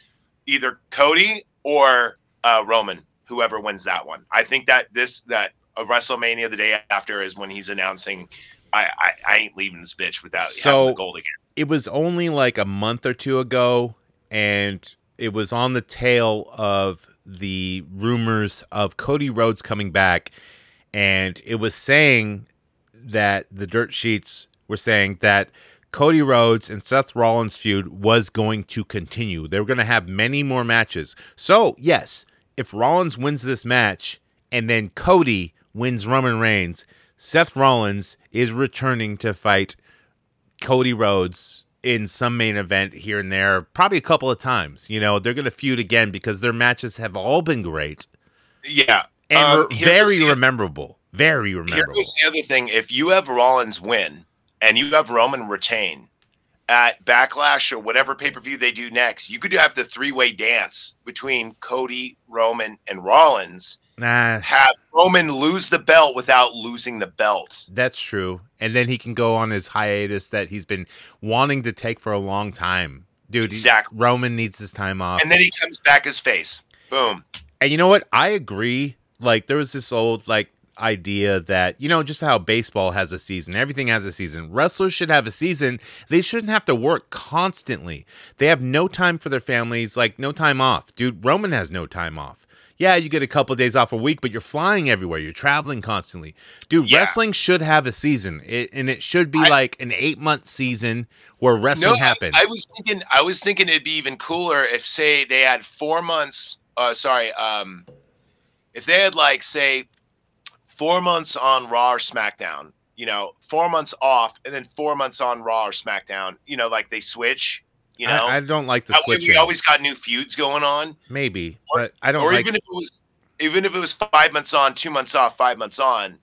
either Cody or uh, Roman, whoever wins that one. I think that this that a WrestleMania the day after is when he's announcing. I, I, I ain't leaving this bitch without So- having the gold again. it was only like a month or two ago, and it was on the tail of the rumors of Cody Rhodes coming back, and it was saying that the dirt sheets were saying that Cody Rhodes and Seth Rollins feud was going to continue. They were going to have many more matches. So, yes, if Rollins wins this match and then Cody wins Roman Reigns, Seth Rollins is returning to fight Cody Rhodes in some main event here and there, probably a couple of times. You know, they're going to feud again because their matches have all been great Yeah. and Um, very the- rememberable. Very rememberable. Here's the other thing: if you have Rollins win and you have Roman retain at Backlash or whatever pay per view they do next, you could have the three way dance between Cody, Roman, and Rollins. Nah, Have Roman lose the belt without losing the belt. that's true. And then he can go on his hiatus that he's been wanting to take for a long time. Dude, Exactly. Roman needs his time off. And then he comes back his face. Boom. And you know what? I agree. Like there was this old like idea that you know just how baseball has a season, everything has a season. Wrestlers should have a season. They shouldn't have to work constantly. They have no time for their families, like no time off. Dude, Roman has no time off. Yeah, you get a couple days off a week, but you're flying everywhere. You're traveling constantly. Dude, Yeah. wrestling should have a season. It, and it should be I- like an 8-month season where wrestling I- happens. I, was thinking. I was thinking it'd be even cooler if, say, they had four months. Uh, sorry. Um, if they had like, say, four months on Raw or SmackDown. You know, four months off, and then four months on Raw or SmackDown. You know, like they switch. You know, I, I don't like the we always got new feuds going on. Maybe, Or- but I don't or like even if it was, even if it was five months on, two months off, five months on,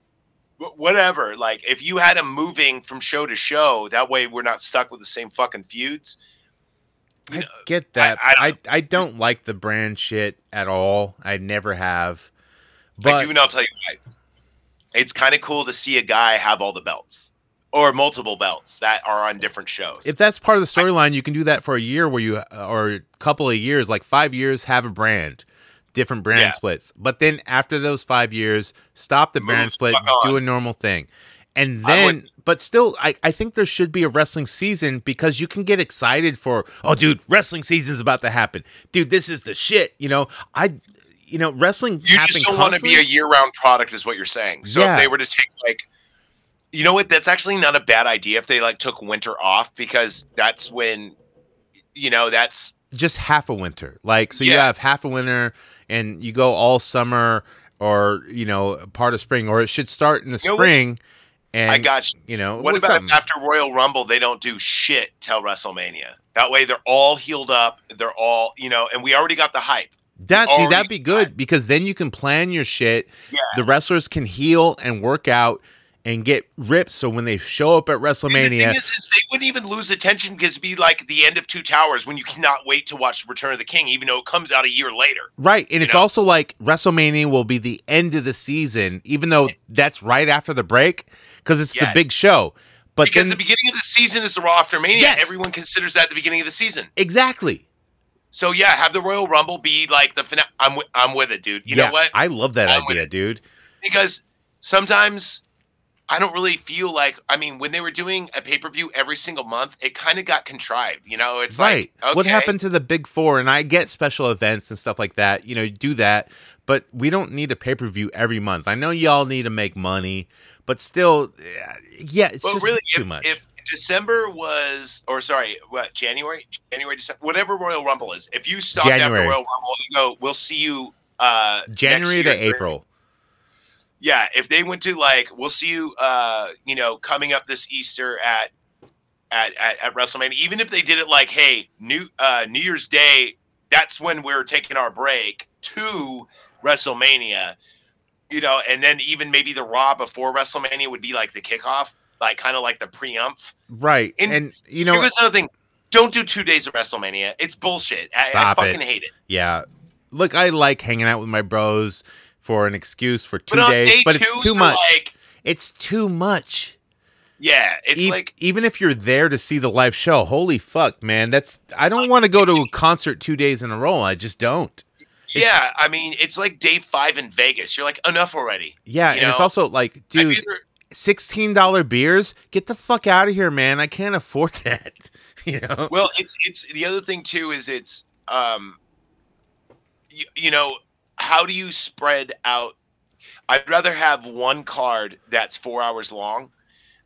whatever. Like if you had them moving from show to show, that way we're not stuck with the same fucking feuds. You I know, get that. I- I, I I, don't like the brand shit at all. I never have. But I do, and I'll tell you why. It's kind of cool to see a guy have all the belts or multiple belts that are on different shows. if that's part of the storyline, you can do that for a year where you or a couple of years, like five years, have a brand, different brand Yeah. splits. But then after those five years, stop the Move brand split, do a normal thing. And then, but still, I, I think there should be a wrestling season because you can get excited for, oh, dude, wrestling season's about to happen. Dude, this is the shit. You know, I, you know, wrestling you just don't want to be a year-round product, is what you're saying. So Yeah. if they were to take like, you know what? That's actually not a bad idea if they like took winter off because that's when, you know, that's just half a winter. Like so you have half a winter and you go all summer or you know part of spring or it should start in the You what? spring and I got you. you know What about something. after Royal Rumble they don't do shit till WrestleMania? That way they're all healed up. They're all you know, and we already got the hype. that see that'd be good because then you can plan your shit. Yeah. The wrestlers can heal and work out and get ripped so when they show up at the WrestleMania thing is, is they wouldn't even lose attention because it'd be like the end of Two Towers when you cannot wait to watch the Return of the King, even though it comes out a year later. Right. And it's know? also like WrestleMania will be the end of the season, even though that's right after the break, because it's the big show. But because then the beginning of the season is the Raw after Mania. Yes. Everyone considers that the beginning of the season. exactly. So yeah, have the Royal Rumble be like the finale. I'm wi- I'm with it, dude. You yeah, know what? I love that I'm idea, dude. because sometimes I don't really feel like I mean when they were doing a pay per view every single month, it kind of got contrived. You know, it's right. like What happened to the big four? And I get special events and stuff like that. You know, do that, but we don't need a pay per view every month. I know y'all need to make money, but still, yeah, it's But just really, too if, much. if December was, or sorry, what January, January, December, whatever Royal Rumble is, if you stop after Royal Rumble, you go, we'll see you. uh January to year." April. Yeah, if they went to like, we'll see you, uh, you know, coming up this Easter at at at, at WrestleMania. Even if they did it like, hey, New uh, New Year's Day, that's when we're taking our break to WrestleMania. You know, and then even maybe the Raw before WrestleMania would be like the kickoff, like kind of like the preump. Right. And and you know, Here's another thing: don't do two days of WrestleMania. It's bullshit. I, I fucking it. hate it. yeah. Look, I like hanging out with my bros for an excuse for two but days, day but it's too much. Like, it's too much. yeah, it's Ev- like even if you're there to see the live show, holy fuck, man, that's I don't like- want to go to a concert two days in a row. I just don't. Yeah, I mean, it's like day five in Vegas. You're like, enough already. Yeah, You and it's also like, dude, sixteen dollar beers. Get the fuck out of here, man. I can't afford that. you know. well, it's it's the other thing too is it's um, you, you know, how do you spread out? I'd rather have one card that's four hours long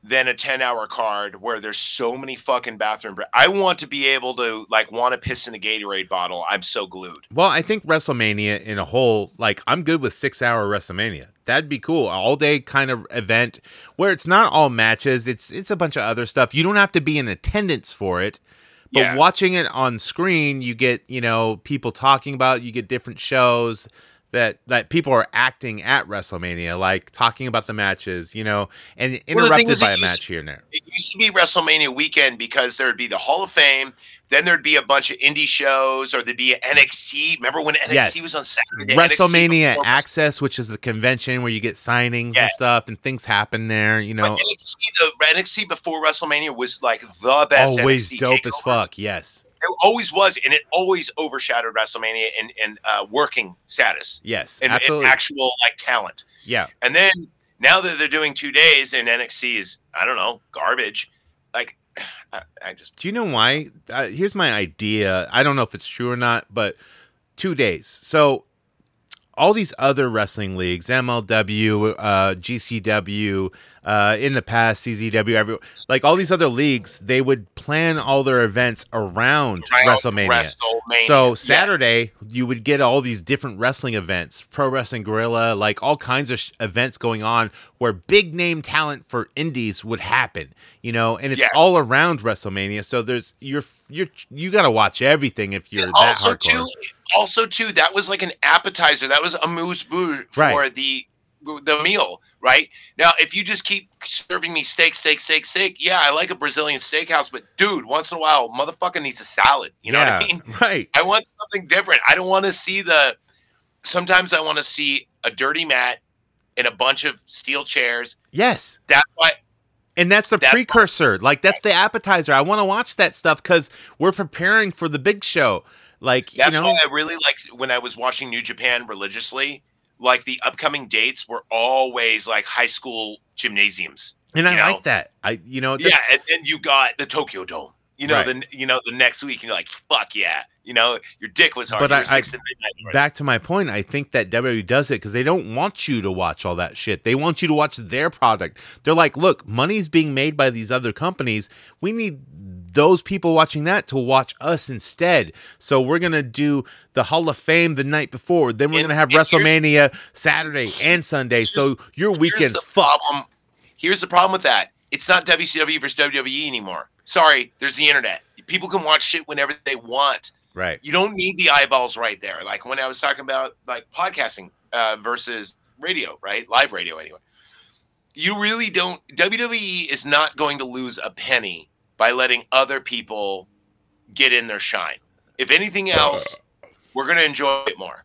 than a ten hour card where there's so many fucking bathroom. I want to be able to like want to piss in a Gatorade bottle. I'm so glued. Well, I think WrestleMania in a whole, like, I'm good with six hour WrestleMania. That'd be cool. All day kind of event where it's not all matches. It's it's a bunch of other stuff. You don't have to be in attendance for it. But Yeah. watching it on screen, you get, you know, people talking about, it, you get different shows that that people are acting at WrestleMania, like talking about the matches, you know, and Well, interrupted is, by a match here and there. it used to be WrestleMania weekend because there'd be the Hall of Fame, then there'd be a bunch of indie shows, or there'd be an NXT. Remember when NXT Yes. was on Saturday? WrestleMania Access, which is the convention where you get signings Yeah. and stuff, and things happen there. You know, NXT, the NXT before WrestleMania was like the best. always NXT dope as fuck. Yes, It always was, and it always overshadowed WrestleMania in in uh, working status yes, and, and actual like talent. yeah, And then now that they're doing two days and NXT is I don't know garbage, like I, I just Do you know why? Uh, here's my idea. I don't know if it's true or not, but two days. So all these other wrestling leagues, MLW, uh, GCW, uh, in the past, CZW, every, like all these other leagues, they would plan all their events around, Around WrestleMania. WrestleMania, So yes. Saturday, you would get all these different wrestling events, Pro Wrestling Guerrilla, like all kinds of sh- events going on where big name talent for indies would happen, you know, and it's Yes. all around WrestleMania. So there's you're you're you got to watch everything if you're that also hardcore. too also too that was like an appetizer that was amuse-bouche for Right. the the meal, right? Now, if you just keep serving me steak, steak, steak, steak, yeah, I like a Brazilian steakhouse, but dude, once in a while, motherfucker needs a salad. You know what I mean? Right. I want something different. I don't want to see the. Sometimes I want to see a dirty mat and a bunch of steel chairs. Yes. That's why. And that's the That's- precursor. Like that's the appetizer. I want to watch that stuff because we're preparing for the big show. Like That's you know, why I really liked when I was watching New Japan religiously. Like the upcoming dates were always like high school gymnasiums. and I know. like that. I you know Yeah, and then you got the Tokyo Dome. You know, Right. the you know the next week, and you're like, "Fuck yeah!" You know, your dick was hard. But I- were six to midnight already. back to my point. I think that WWE does it because they don't want you to watch all that shit. They want you to watch their product. They're like, look, money's being made by these other companies. We need those people watching that to watch us instead. So we're gonna do the Hall of Fame the night before. Then we're And- gonna have WrestleMania Saturday and Sunday. So your weekend's fucked. problem. Here's the problem with that. It's not WCW versus WWE anymore. Sorry, there's the internet. People can watch shit whenever they want. Right. You don't need the eyeballs right there. Like when I was talking about like podcasting uh, versus radio, right? Live radio, anyway. You really don't. WWE is not going to lose a penny by letting other people get in their shine. If anything else, we're going to enjoy it more.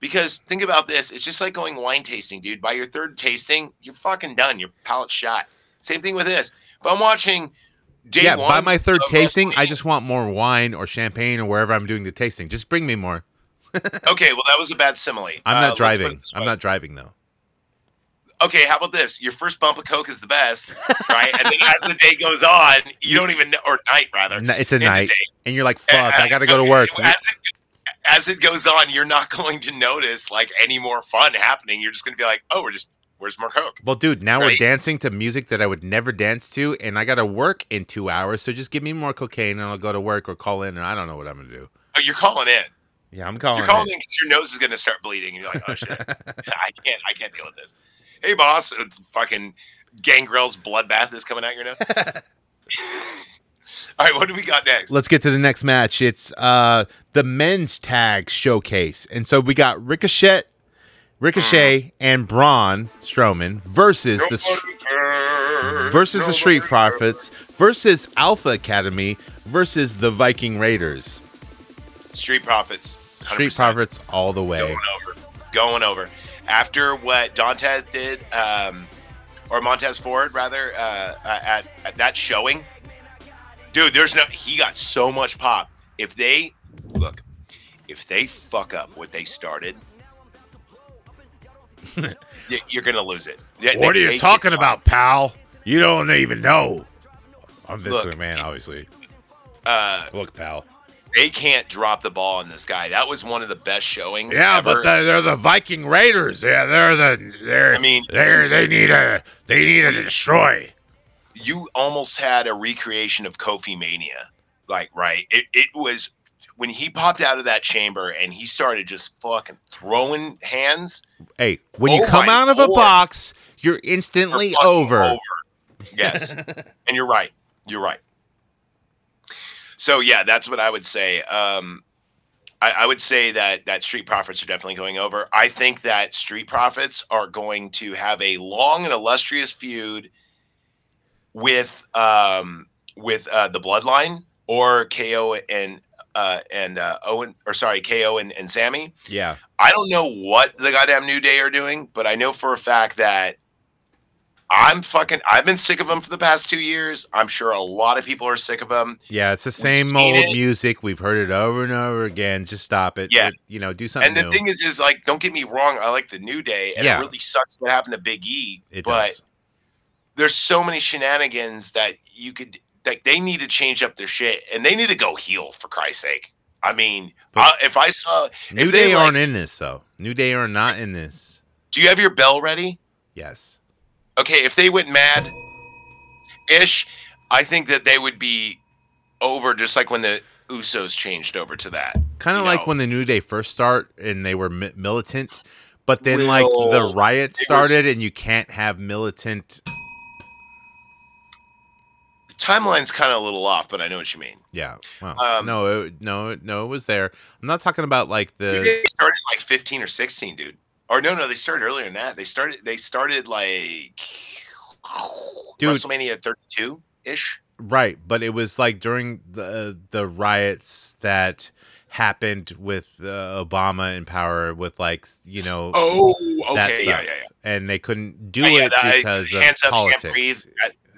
Because think about this, it's just like going wine tasting, dude. By your third tasting, you're fucking done. Your palate's shot. Same thing with this. If I'm watching day yeah, one by my third tasting, I just want more wine or champagne or wherever I'm doing the tasting. Just bring me more. Okay, well that was a bad simile. I'm Uh, not let's driving. I'm not driving though. Okay, how about this? Your first bump of coke is the best, right? and then as the day goes on, you don't even know, or night rather. N- It's a night, and you're like, "Fuck, Uh, I got to go to work." As it, as it goes on, you're not going to notice like any more fun happening. You're just going to be like, oh, we're just where's more coke? Well, dude, now we're dancing to music that I would never dance to, and I got to work in two hours. So just give me more cocaine, and I'll go to work or call in, and I don't know what I'm gonna do. Oh, you're calling in. Yeah, I'm calling. You're calling in because your nose is going to start bleeding, and you're like, oh shit, I can't, I can't deal with this. Hey, boss, it's fucking Gangrel's bloodbath is coming out your nose. All right, what do we got next? Let's get to the next match. It's uh the men's tag showcase, and so we got Ricochet, Ricochet, and Braun Strowman versus the versus the Street Profits versus Alpha Academy versus the Viking Raiders. Street Profits. Street 100%. Profits all the way. going over, going over. After what Dantes did, um, or Montez Ford rather, uh, at, at that showing, dude, there's no. He got so much pop. If they look, if they fuck up what they started, you're gonna lose it. They- What are you talking about, pal? You don't even know. I'm Vince Look, McMahon, obviously. Uh, Look, pal. They can't drop the ball on this guy. That was one of the best showings. Yeah, ever. but they're, they're the Viking Raiders. Yeah, they're the they're. I mean- they're they need a they need a destroy. you almost had a recreation of Kofi Mania. Like, right? It, it was when he popped out of that chamber and he started just fucking throwing hands. Hey, when you Oh come out of a box, you're instantly you're fucking over. Yes. and you're right. You're right. So yeah, that's what I would say. Um, I, I would say that that Street Profits are definitely going over. I think that Street Profits are going to have a long and illustrious feud with um, with uh, the Bloodline or KO and uh, and uh, Owen or sorry KO and, and Sami. Yeah, I don't know what the goddamn New Day are doing, but I know for a fact that I'm fucking. I've been sick of them for the past two years. I'm sure a lot of people are sick of them. yeah. It's the same old it. music. We've heard it over and over again. Just stop it. Yeah. you know, do something And the new. thing is, is like, don't get me wrong. I like the New Day, and Yeah. it really sucks what happened to Big E. it but does. there's so many shenanigans that you could. Like they need to change up their shit, and they need to go heel for Christ's sake. I mean, I, if I saw, New if Day like- aren't in this though. New Day are not in this. do you have your bell ready? Yes. Okay, if they went mad ish, I think that they would be over just like when the Usos changed over to that. Kind of like know. when the New Day first start and they were mi- militant, but then like the Will- riot they were- started and you can't have militant. The timeline's kind of a little off, but I know what you mean. Yeah. Well, Um, no, it, no, no, it was there. I'm not talking about like the. guys started like 15 or 16, dude. Or no, no, they started earlier than that. They started. They started like Dude. WrestleMania 32 ish. Right, but it was like during the the riots that happened with uh, Obama in power, with like you know, Oh, that okay, stuff, yeah, yeah, yeah. and they couldn't do Uh, yeah, it the- I- because of hands up, politics. can't breathe.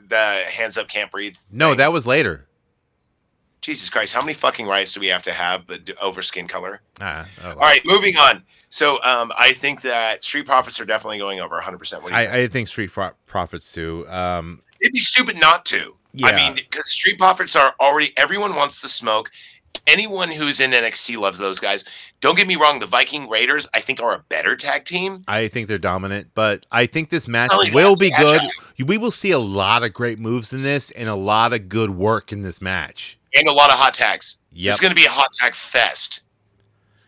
The hands up, can't breathe. No, thing. that was later. Jesus Christ, how many fucking rights do we have to have but over skin color? Ah, oh, well. All right, moving on. So um, I think that Street Profits are definitely going over 100. percent What do you think? I, I think Street Pro- Profits too. Um, It'd be stupid not to. I mean, because Street Profits are already everyone wants to smoke. Anyone who's in NXT loves those guys. Don't get me wrong, the Viking Raiders I think are a better tag team. I think they're dominant, but I think this match will be good. agile. We will see a lot of great moves in this and a lot of good work in this match. and a lot of hot tags. Yep. It's going to be a hot tag fest.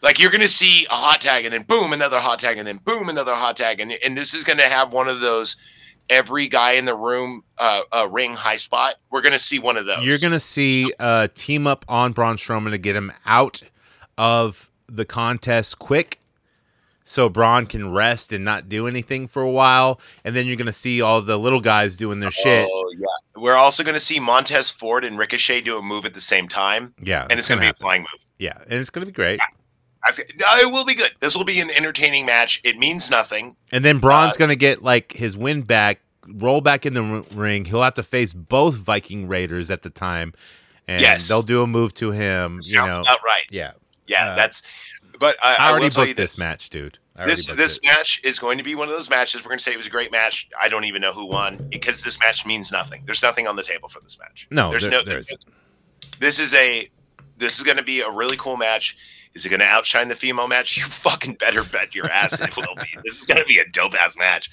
Like you're going to see a hot tag and then boom another hot tag and then boom another hot tag and and this is going to have one of those every guy in the room uh, uh ring high spot. We're going to see one of those. You're gonna see a team up on Braun Strowman to get him out of the contest quick, so Braun can rest and not do anything for a while, and then you're gonna see all the little guys doing their shit. Oh yeah. We're also going to see Montez Ford and Ricochet do a move at the same time, Yeah, and it's going to be a flying move. Yeah, and it's gonna be great. That's, no, it will be good. This will be an entertaining match. It means nothing. And then Braun's Uh, gonna get like his win back, roll back in the ring. He'll have to face both Viking Raiders at the time, and Yes. they'll do a move to him. You Sounds know, about right. yeah. Yeah, Uh, that's. But I, I I, already you booked this this match, dude. This this it. match is going to be one of those matches. We're going to say it was a great match. I don't even know who won because this match means nothing. There's nothing on the table for this match. No, there's there- no. there isn't. This is a. This is going to be a really cool match. Is it going to outshine the female match? You fucking better bet your ass it will be. This is going to be a dope ass match.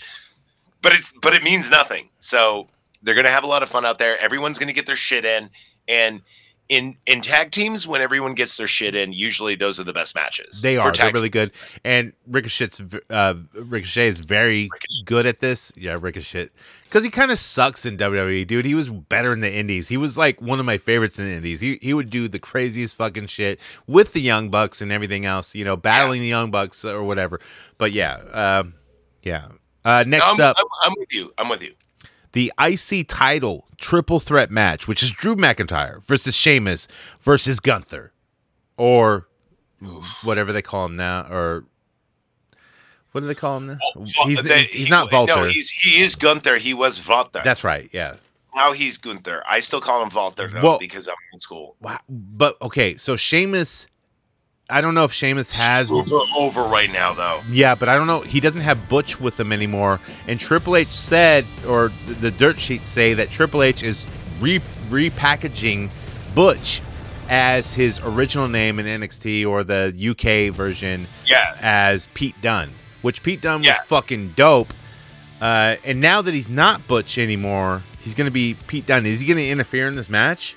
But it's but it means nothing. So they're going to have a lot of fun out there. Everyone's going to get their shit in, and in in tag teams, when everyone gets their shit in, usually those are the best matches. They are. They're really good. And Ricochet's uh, Ricochet is very Ricochet. good at this. Yeah, Ricochet. Because he kind of sucks in WWE, dude. He was better in the Indies. He was like one of my favorites in the Indies. He he would do the craziest fucking shit with the Young Bucks and everything else. You know, battling the Young Bucks or whatever. But yeah, um, yeah. Uh, next I'm, up, I'm, I'm with you. I'm with you. the IC title triple threat match, which is Drew McIntyre versus Sheamus versus Gunther, or whatever they call him now, or what do they call him now? He's, They- he's, he's not Walter. No, he's, he is Gunther. He was Walter. That's right. Yeah. now he's Gunther. I still call him Walter though Well- because I'm old school. Wow. But okay, so Sheamus, I don't know if Sheamus has. Super over right now though. Yeah, but I don't know. He doesn't have Butch with him anymore. And Triple H said, or the dirt sheets say that Triple H is re- repackaging Butch as his original name in NXT or the UK version Yeah. as Pete Dunne, which Pete Dunne was fucking dope. Uh, and now that he's not Butch anymore, he's going to be Pete Dunne. Is he going to interfere in this match?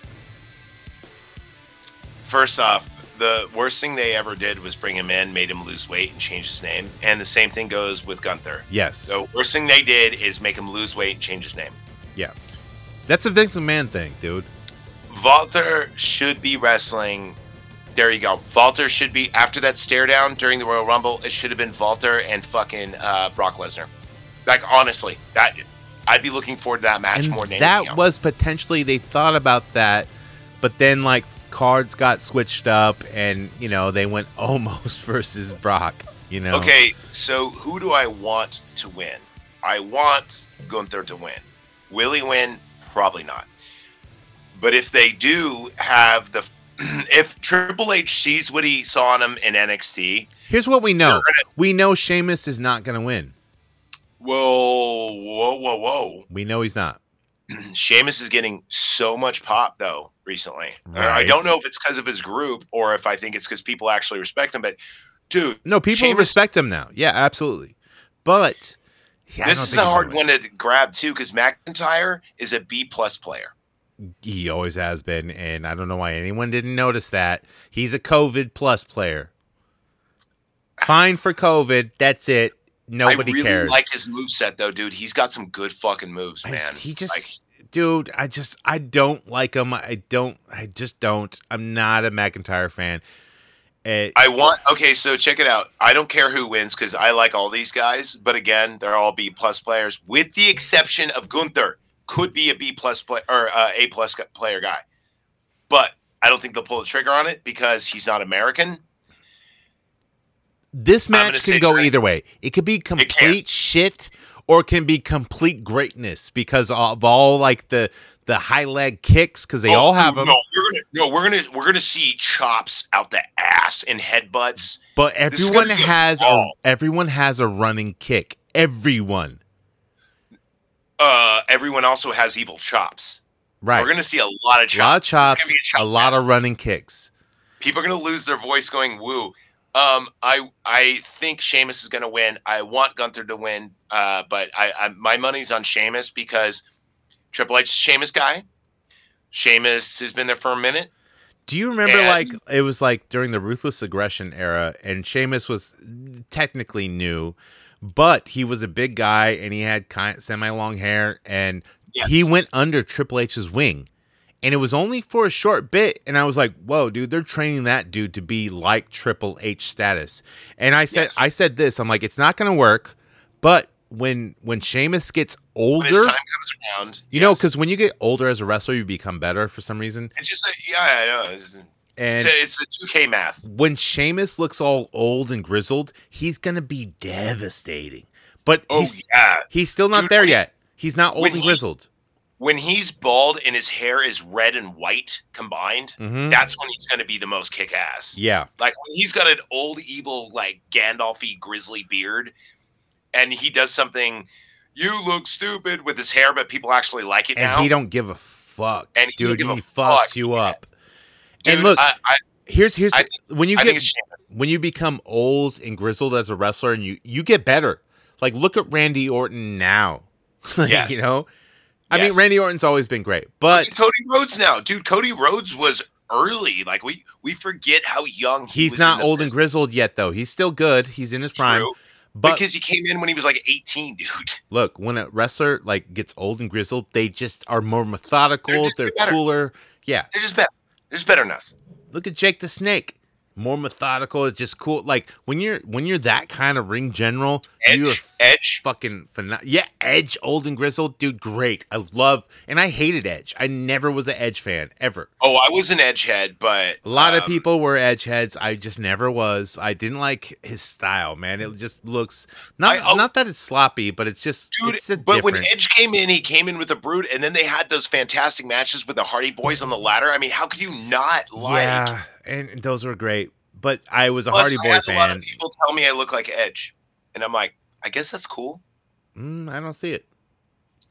First off, the worst thing they ever did was bring him in, made him lose weight, and change his name. And the same thing goes with Gunther. Yes. The worst thing they did is make him lose weight and change his name. yeah. That's a Vince McMahon thing, dude. Walter should be wrestling. There you go. Walter should be after that stare down during the Royal Rumble. It should have been Walter and fucking uh, Brock Lesnar. Like honestly, that I'd be looking forward to that match and more than that was potentially they thought about that, but then like cards got switched up, and you know they went Omos versus Brock. You know, Okay, so who do I want to win? I want Gunther to win. Will he win? Probably not. But if they do have the, if Triple H sees what he saw in him in NXT, Here's what we know: gonna- we know Sheamus is not going to win. whoa, whoa, whoa, whoa. We know he's not. Sheamus is getting so much pop though recently. Or I don't know if it's because of his group or if I think it's because people actually respect him. But dude, No, people Sheamus- respect him now. Yeah, absolutely. But yeah, this is a hard one to grab too because McIntyre is a B plus player. He always has been, and I don't know why anyone didn't notice that. He's a COVID plus player. Fine for COVID. That's it. Nobody I really cares. like his moveset though, dude. He's got some good fucking moves, I- man. he just, dude, I just, I don't like him. I don't, I just don't. I'm not a McIntyre fan. Eh, I want okay, so check it out. I don't care who wins because I like all these guys, but again, they're all B plus players, with the exception of Gunther. Could be a B plus play or uh, A plus player guy, but I don't think they'll pull the trigger on it because he's not American. this match can go great. either way. It could be complete shit or it can be complete greatness because of all like the the high leg kicks because they Oh, all have them. No, we're gonna, no, we're gonna we're gonna see chops out the ass and headbutts. But everyone gonna be a has a everyone has a running kick. Everyone, Uh, everyone also has evil chops. right? We're gonna see a lot of a chops. lot of This is gonna chops, chop a lot of running kicks. people are gonna lose their voice going woo. Um, I I think Sheamus is gonna win. I want Gunther to win, uh, but I, I my money's on Sheamus because Triple H is Sheamus guy. Sheamus has been there for a minute. Do you remember And- like it was like during the ruthless aggression era and Sheamus was technically new, but he was a big guy and he had kind semi long hair and Yes. he went under Triple H's wing. And it was only for a short bit and I was like, "Whoa, dude, they're training that dude to be like Triple H status." And I said Yes. I said this, I'm like, "It's not going to work." But when when Sheamus gets older, around, you know, because when you get older as a wrestler, you become better for some reason. it's just like, yeah, I know. It's, And it's, the two K math. when Sheamus looks all old and grizzled, he's gonna be devastating. But Oh he's yeah, he's still not Dude, there yet. He's not old and grizzled. when he's bald and his hair is red and white combined, Mhm. that's when he's gonna be the most kick ass. Yeah, Like when he's got an old evil like Gandalfy grizzly beard, and he does something, you look stupid with his hair, but people actually like it and now. he don't give a fuck, And he dude. give He, a fucks fuck, you up. Dude, and look, I, I, here's here's I when you get when you become old and grizzled as a wrestler, and you you get better. Like look at Randy Orton now. Like, Yes. you know. I mean, Randy Orton's always been great, but Cody Rhodes now, dude. Cody Rhodes was early. Like we we forget how young he he's not old and grizzled yet, though. He's still good. He's in his prime. True. But because he came in when he was like 18, dude. look, when a wrestler like gets old and grizzled, they just are more methodical. They're They're, cooler. Yeah. They're just better. They're better than us. Look at Jake the Snake. More methodical. It's just cool. Like when you're when you're that kind of ring general, you're Edge, Edge. fucking phenomenal. Yeah, Edge, old and grizzled, dude, great. I love, and I hated Edge. I never was an Edge fan ever. Oh, I was an Edge head, but A lot of um, people were Edge heads. I just never was. I didn't like his style, man. It just looks not I- oh- not that it's sloppy, but it's just Dude, it's but when. Edge came in, he came in with a brood, and then they had those fantastic matches with the Hardy Boys on the ladder. I mean, how could you not like? yeah, and those were great. But I was a Plus, Hardy Boy had a lot fan. of people tell me I look like Edge, and I'm like, I guess that's cool. Mm, I don't see it.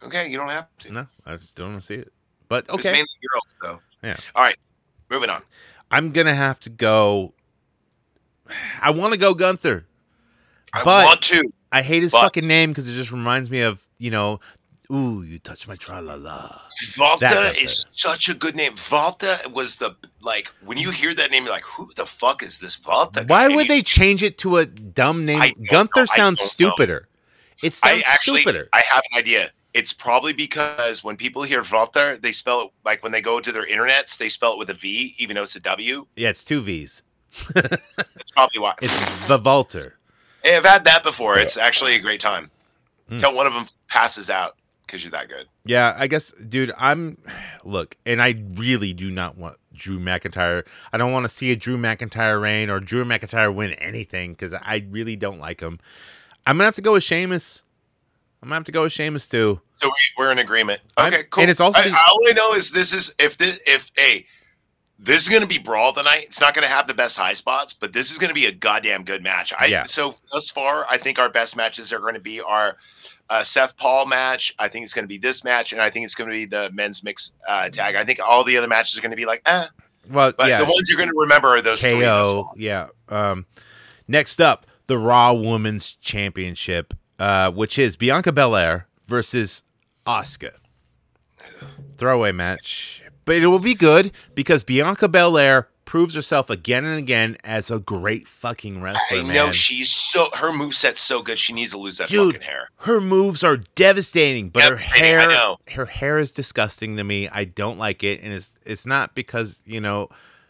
Okay, you don't have to. No, I just don't see it. But It's okay, mainly girls, though. Yeah. All right, moving on. I'm gonna have to go. I want to go Gunther. I But- want to. I hate his But- fucking name because it just reminds me of you know, ooh, you touch my tra la la. Volta is such a good name. Volta was the like when you hear that name, you're like, who the fuck is this Volta? guy? Why And would they change it to a dumb name? Gunther know. Sounds don't know. stupider. It I sounds actually, stupider. I have an idea. It's probably because when people hear Volta, they spell it like when they go to their internets, they spell it with a V, even though it's a W. yeah, it's two V's. That's probably why. It's the Volter. Hey, I've had that before. It's actually a great time. Hmm. Till one of them passes out because you're that good. Yeah, I guess, dude. I'm look, and I really do not want Drew McIntyre. I don't want to see a Drew McIntyre reign or Drew McIntyre win anything because I really don't like him. I'm gonna have to go with Sheamus. I'm gonna have to go with Sheamus too. So we, we're in agreement. I'm- Okay, cool. and it's also I, the- all I know is this is if this if hey, this is going to be brawl tonight. It's not going to have the best high spots, but this is going to be a goddamn good match. I Yeah. so thus far, I think our best matches are going to be our uh, Seth Paul match. I think it's going to be this match, and I think it's going to be the men's mix uh, tag. I think all the other matches are going to be like, eh. Well, But yeah, the ones you're going to remember are those KO. Yeah. Um, next up, the Raw Women's Championship, uh, which is Bianca Belair versus Asuka. Throwaway match, but it will be good because Bianca Belair proves herself again and again as a great fucking wrestler. I man. know she's so her moveset's so good. She needs to lose that Dude, fucking hair. her moves are devastating, but Devastating, her I hair, know. her hair is disgusting to me. I don't like it, and it's it's not because you know,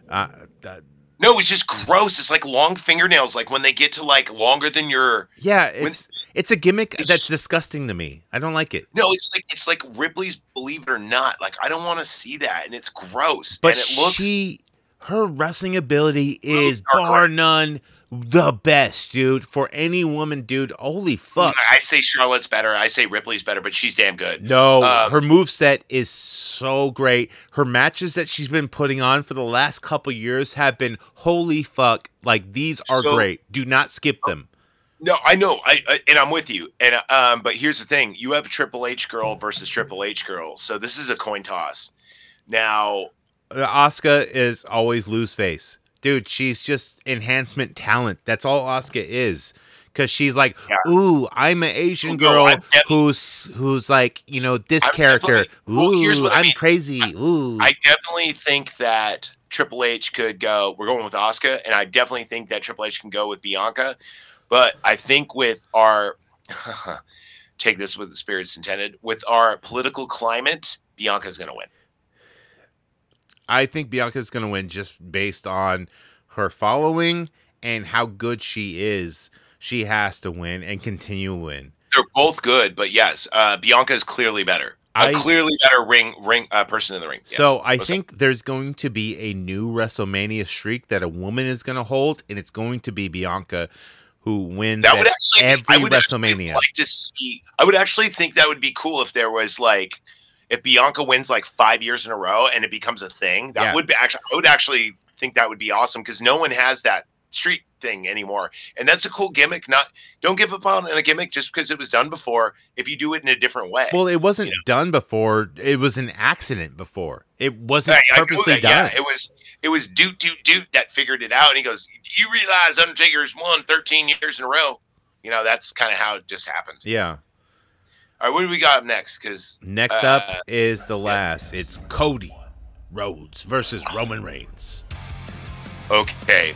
uh, uh, No, it's just gross. It's like long fingernails, like when they get to like longer than your. Yeah, When- it's it's a gimmick It's that's just- disgusting to me. I don't like it. No, it's like it's like Ripley's Believe It or Not. Like I don't want to see that, and it's gross. But and it looks. she her wrestling ability is bar none the best, dude. For any woman, dude. Holy fuck. I say Charlotte's better. I say Ripley's better, but she's damn good. No, Um, her move set is so great. Her matches that she's been putting on for the last couple years have been holy fuck. Like these are So- great. Do not skip them. No, I know, I, I and I'm with you. And um, but here's the thing: you have a Triple H girl versus Triple H girl, so this is a coin toss. Now, Uh, Asuka is always lose face. Dude, she's just enhancement talent. That's all Asuka is. Cause she's like, Yeah. ooh, I'm an Asian girl I'm who's who's like, you know, this I'm character. well, here's Ooh, what I I'm mean. crazy. Ooh. I definitely think that Triple H could go. We're going with Asuka, and I definitely think that Triple H can go with Bianca. But I think with our take this with the spirits intended, with our political climate, Bianca's going to win. I think Bianca's going to win just based on her following and how good she is. She has to win and continue to win. They're both good, but yes, uh, Bianca is clearly better. A clearly better ring ring uh, person in the ring. Yes. So I think there's going to be a new WrestleMania streak that a woman is going to hold, and it's going to be Bianca who wins that would actually every I would actually WrestleMania. like to see. I would actually think that would be cool if there was like if Bianca wins like five years in a row and it becomes a thing. That Yeah. would be actually. I would actually think that would be awesome because no one has that street thing anymore, and that's a cool gimmick. Not don't give up on a gimmick just because it was done before. If you do it in a different way. well, it wasn't you know. done before. It was an accident before. It wasn't I- I purposely yeah, done. it was it was Doot Doot Doot that figured it out, and he goes, "You realize Undertaker's won 13 years in a row." You know, that's kind of how it just happened. yeah. All right, what do we got up next? Because Next Uh, up is the last. It's Cody Rhodes versus Roman Reigns. okay,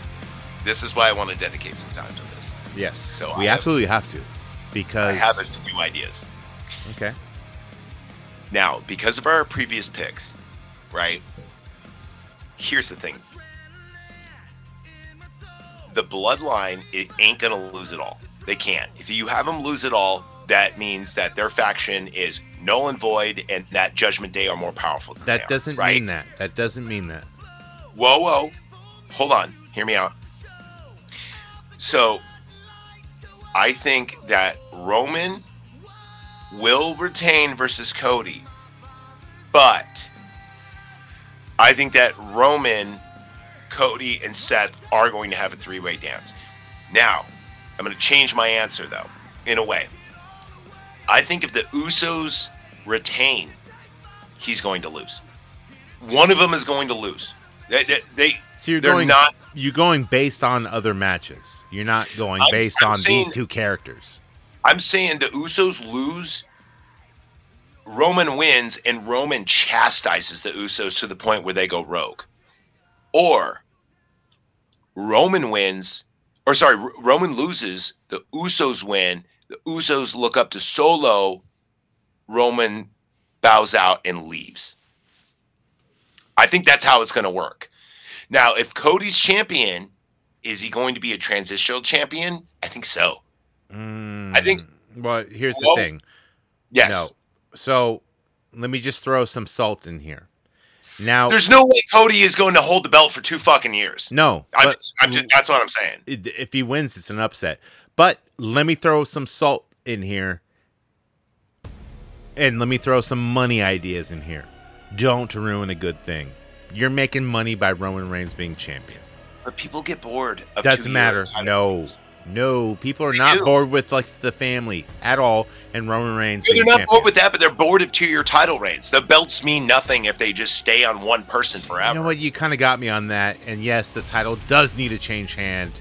this is why I want to dedicate some time to this. Yes. So we I have- absolutely have to because I have a few ideas okay. now because of our previous picks, right? Here's the thing: the bloodline it ain't gonna lose it all. They can't. If you have them lose it all, that means that their faction is null and void, and that Judgment Day are more powerful. Than That are, doesn't right? mean that. That doesn't mean that. whoa, whoa, hold on, hear me out. So, I think that Roman will retain versus Cody, but I think that Roman, Cody, and Seth are going to have a three way dance. Now, I'm going to change my answer though, in a way. I think if the Usos retain, he's going to lose. One of them is going to lose. They, they, they So you're they're going not you're going based on other matches. You're not going I'm- based I'm on saying- these two characters. I'm saying the Usos lose, Roman wins, and Roman chastises the Usos to the point where they go rogue. Or Roman wins, or sorry, Roman loses, the Usos win, the Usos look up to Solo, Roman bows out and leaves. I think that's how it's going to work. Now, if Cody's champion, is he going to be a transitional champion? I think so. I think- Mm, Well, here's the thing. Yes. No. So let me just throw some salt in here. Now, There's no way Cody is going to hold the belt for two fucking years. no, I'm but just, I'm just, that's what I'm saying. if he wins, it's an upset. But let me throw some salt in here, and let me throw some money ideas in here. Don't ruin a good thing. You're making money by Roman Reigns being champion. But people get bored of Doesn't matter. No, reigns. no, people are They not do. bored with like the family at all, and Roman Reigns. Yeah, they're not champion. bored with that, but they're bored of two-year title reigns. The belts mean nothing if they just stay on one person forever. You know what? You kind of got me on that. And yes, the title does need to change hand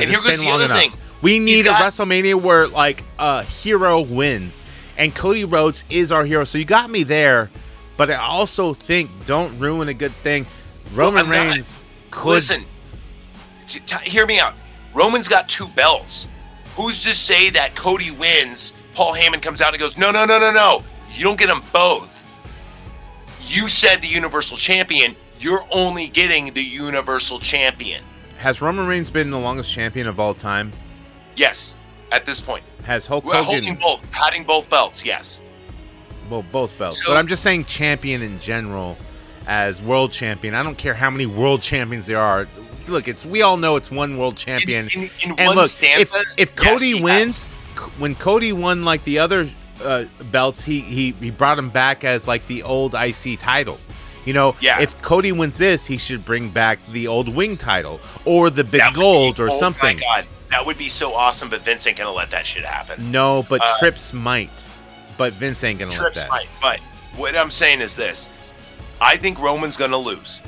because it's here goes been the long other enough. thing. We need got- a WrestleMania where like a hero wins, and Cody Rhodes is our hero. So you got me there, but I also think don't ruin a good thing. Roman not- Reigns could. Listen, t- hear me out. Roman's got two belts. Who's to say that Cody wins? Paul Heyman comes out and goes, "No, no, no, no, no! You don't get them both. You said the Universal Champion. You're only getting the Universal Champion. Has Roman Reigns been the longest champion of all time? Yes, at this point. Has Hulk Well, Hogan holding both, having both belts. Yes. well both belts? So- but I'm just saying champion in general as world champion. I don't care how many world champions there are. Look, it's we all know it's one world champion. In, in, in and one look, if stanza, if yes, Cody he wins, c- when Cody won like the other uh, belts, he he he brought him back as like the old IC title. You know, Yeah. if Cody wins this, he should bring back the old wing title or the big be- gold or something. oh something. My God, that would be so awesome. But Vince ain't gonna let that shit happen. No, but Uh, Trips might. But Vince ain't gonna let that. Trips that. might, but what I'm saying is this: I think Roman's gonna lose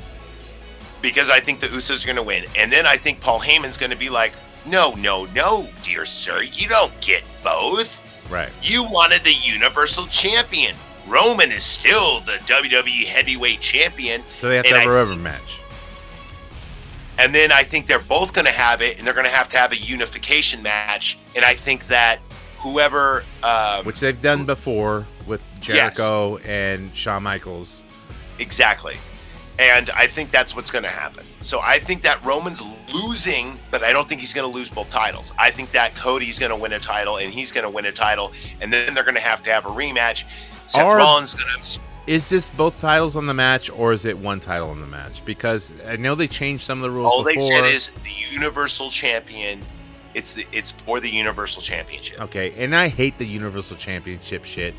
because I think the Usos are gonna win, and then I think Paul Heyman's gonna be like, "No, no, no, dear sir, you don't get both. Right. You wanted the Universal Champion. Roman is still the WWE Heavyweight Champion." So they have to have a I- rubber match. And then I think they're both going to have it, and they're going to have to have a unification match. And I think that whoever, um, Which they've done before with Jericho and Shawn Michaels. exactly, and I think that's what's going to happen. So I think that Roman's losing, but I don't think he's going to lose both titles. I think that Cody's going to win a title, and he's going to win a title, and then they're going to have to have a rematch. Seth Are- Rollins going to. Is this both titles on the match or is it one title on the match? Because I know they changed some of the rules All they said is the Universal Champion. It's the, it's for the Universal Championship. Okay, and I hate the Universal Championship shit.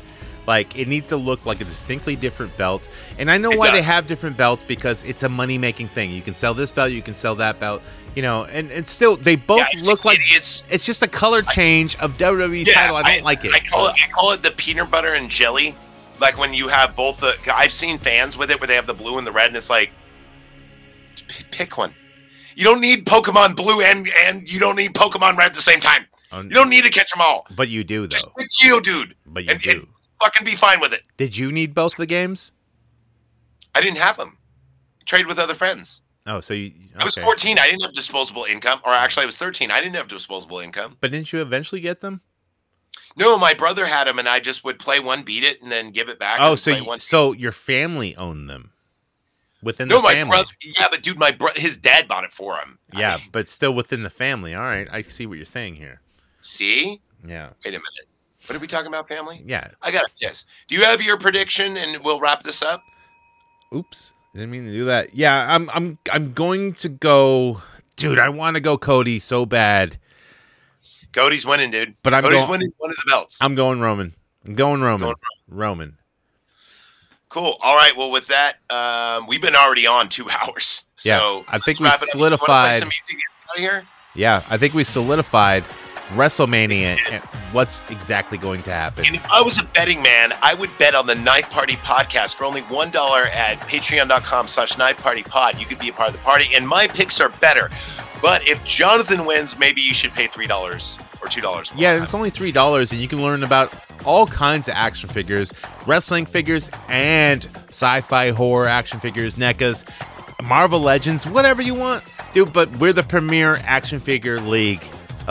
Like it needs to look like a distinctly different belt. And I know It why they have different belts because it's a money making thing. You can sell this belt, you can sell that belt, you know, and, and still they both Yeah, look like idiots. it's just a color change of WWE title. I don't like it. I call it. I call it the peanut butter and jelly. Like when you have both the. I've seen fans with it where they have the blue and the red, and it's like, pick one. You don't need Pokemon Blue and and you don't need Pokemon Red at the same time. Um, You don't need to catch them all. but you do though. Just pick Geodude But you and, do. and fucking be fine with it. Did you need both the games? I didn't have them. Trade with other friends. Oh, so you I was 14. I didn't have disposable income, or actually, I was 13. I didn't have disposable income. But didn't you eventually get them? No, my brother had them, and I just would play one, beat it, and then give it back. Oh, so you, so your family owned them within no, the my family. brother. Yeah, but dude, my bro- his dad bought it for him. I Yeah, mean, but still within the family. All right, I see what you're saying here. see, Yeah, wait a minute. What are we talking about, family? yeah. I got this. Do you have your prediction, and we'll wrap this up? Oops, didn't mean to do that. Yeah, I'm I'm I'm going to go, dude. I want to go Cody so bad, Cody's winning, dude. but I'm Cody's going. winning one of the belts. I'm going Roman. I'm going Roman. Going Roman. cool. All right. Well, with that, um, we've been already on two hours. Yeah, So I think we wrap it up. Play solidified- some music out of here. Yeah, I think we solidified WrestleMania and what's exactly going to happen. And if I was a betting man, I would bet on the Knife Party podcast for only one dollar at patreon.com slash knife party pod. You could be a part of the party, and my picks are better. But if Jonathan wins, maybe you should pay three dollars or two dollars. Yeah, it's only three dollars, and you can learn about all kinds of action figures, wrestling figures, and sci-fi horror action figures, NECAs, Marvel Legends, whatever you want, dude. But we're the premier action figure league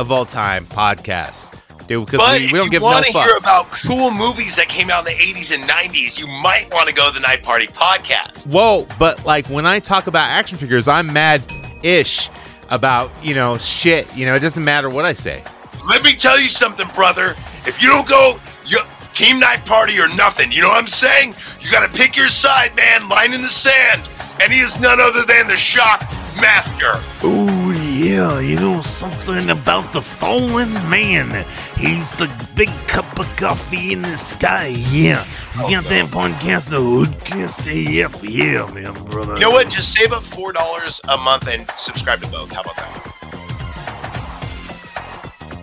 of all time podcast, dude. Because we, if we don't you give no want to hear about cool movies that came out in the 80s and 90s, you might want to go to the Knife Party podcast. Whoa, but like when I talk about action figures, I'm mad ish about you know shit. You know, it doesn't matter what I say. Let me tell you something, brother. If you don't go, you, Team Knife Party or nothing. You know what I'm saying? You got to pick your side, man. Line in the sand. And he is none other than the Shock Master. Oh, yeah, you know something about the fallen man. He's the big cup of coffee in the sky, yeah. He's got that podcast, the Hoodcast AF, yeah, man, brother. You know what? Just save up four dollars a month and subscribe to both. How about that?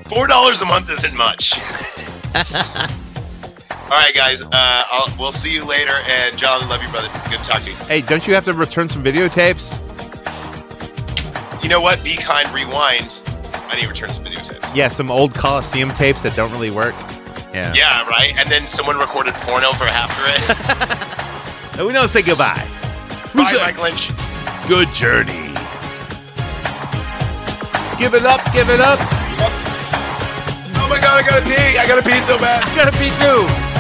Four dollars a month isn't much. All right, guys. Uh, I'll, we'll see you later. And John, love you, brother. Good to talk to you. Hey, don't you have to return some videotapes? You know what? Be kind. Rewind. I need to return some videotapes. Yeah, some old Coliseum tapes that don't really work. Yeah. Yeah, right. And then someone recorded porno for after it. And we don't say goodbye. Bye, Mike Lynch. Good journey. Give it up, give it up. Oh my god, I gotta pee. I gotta pee so bad. I Gotta be too.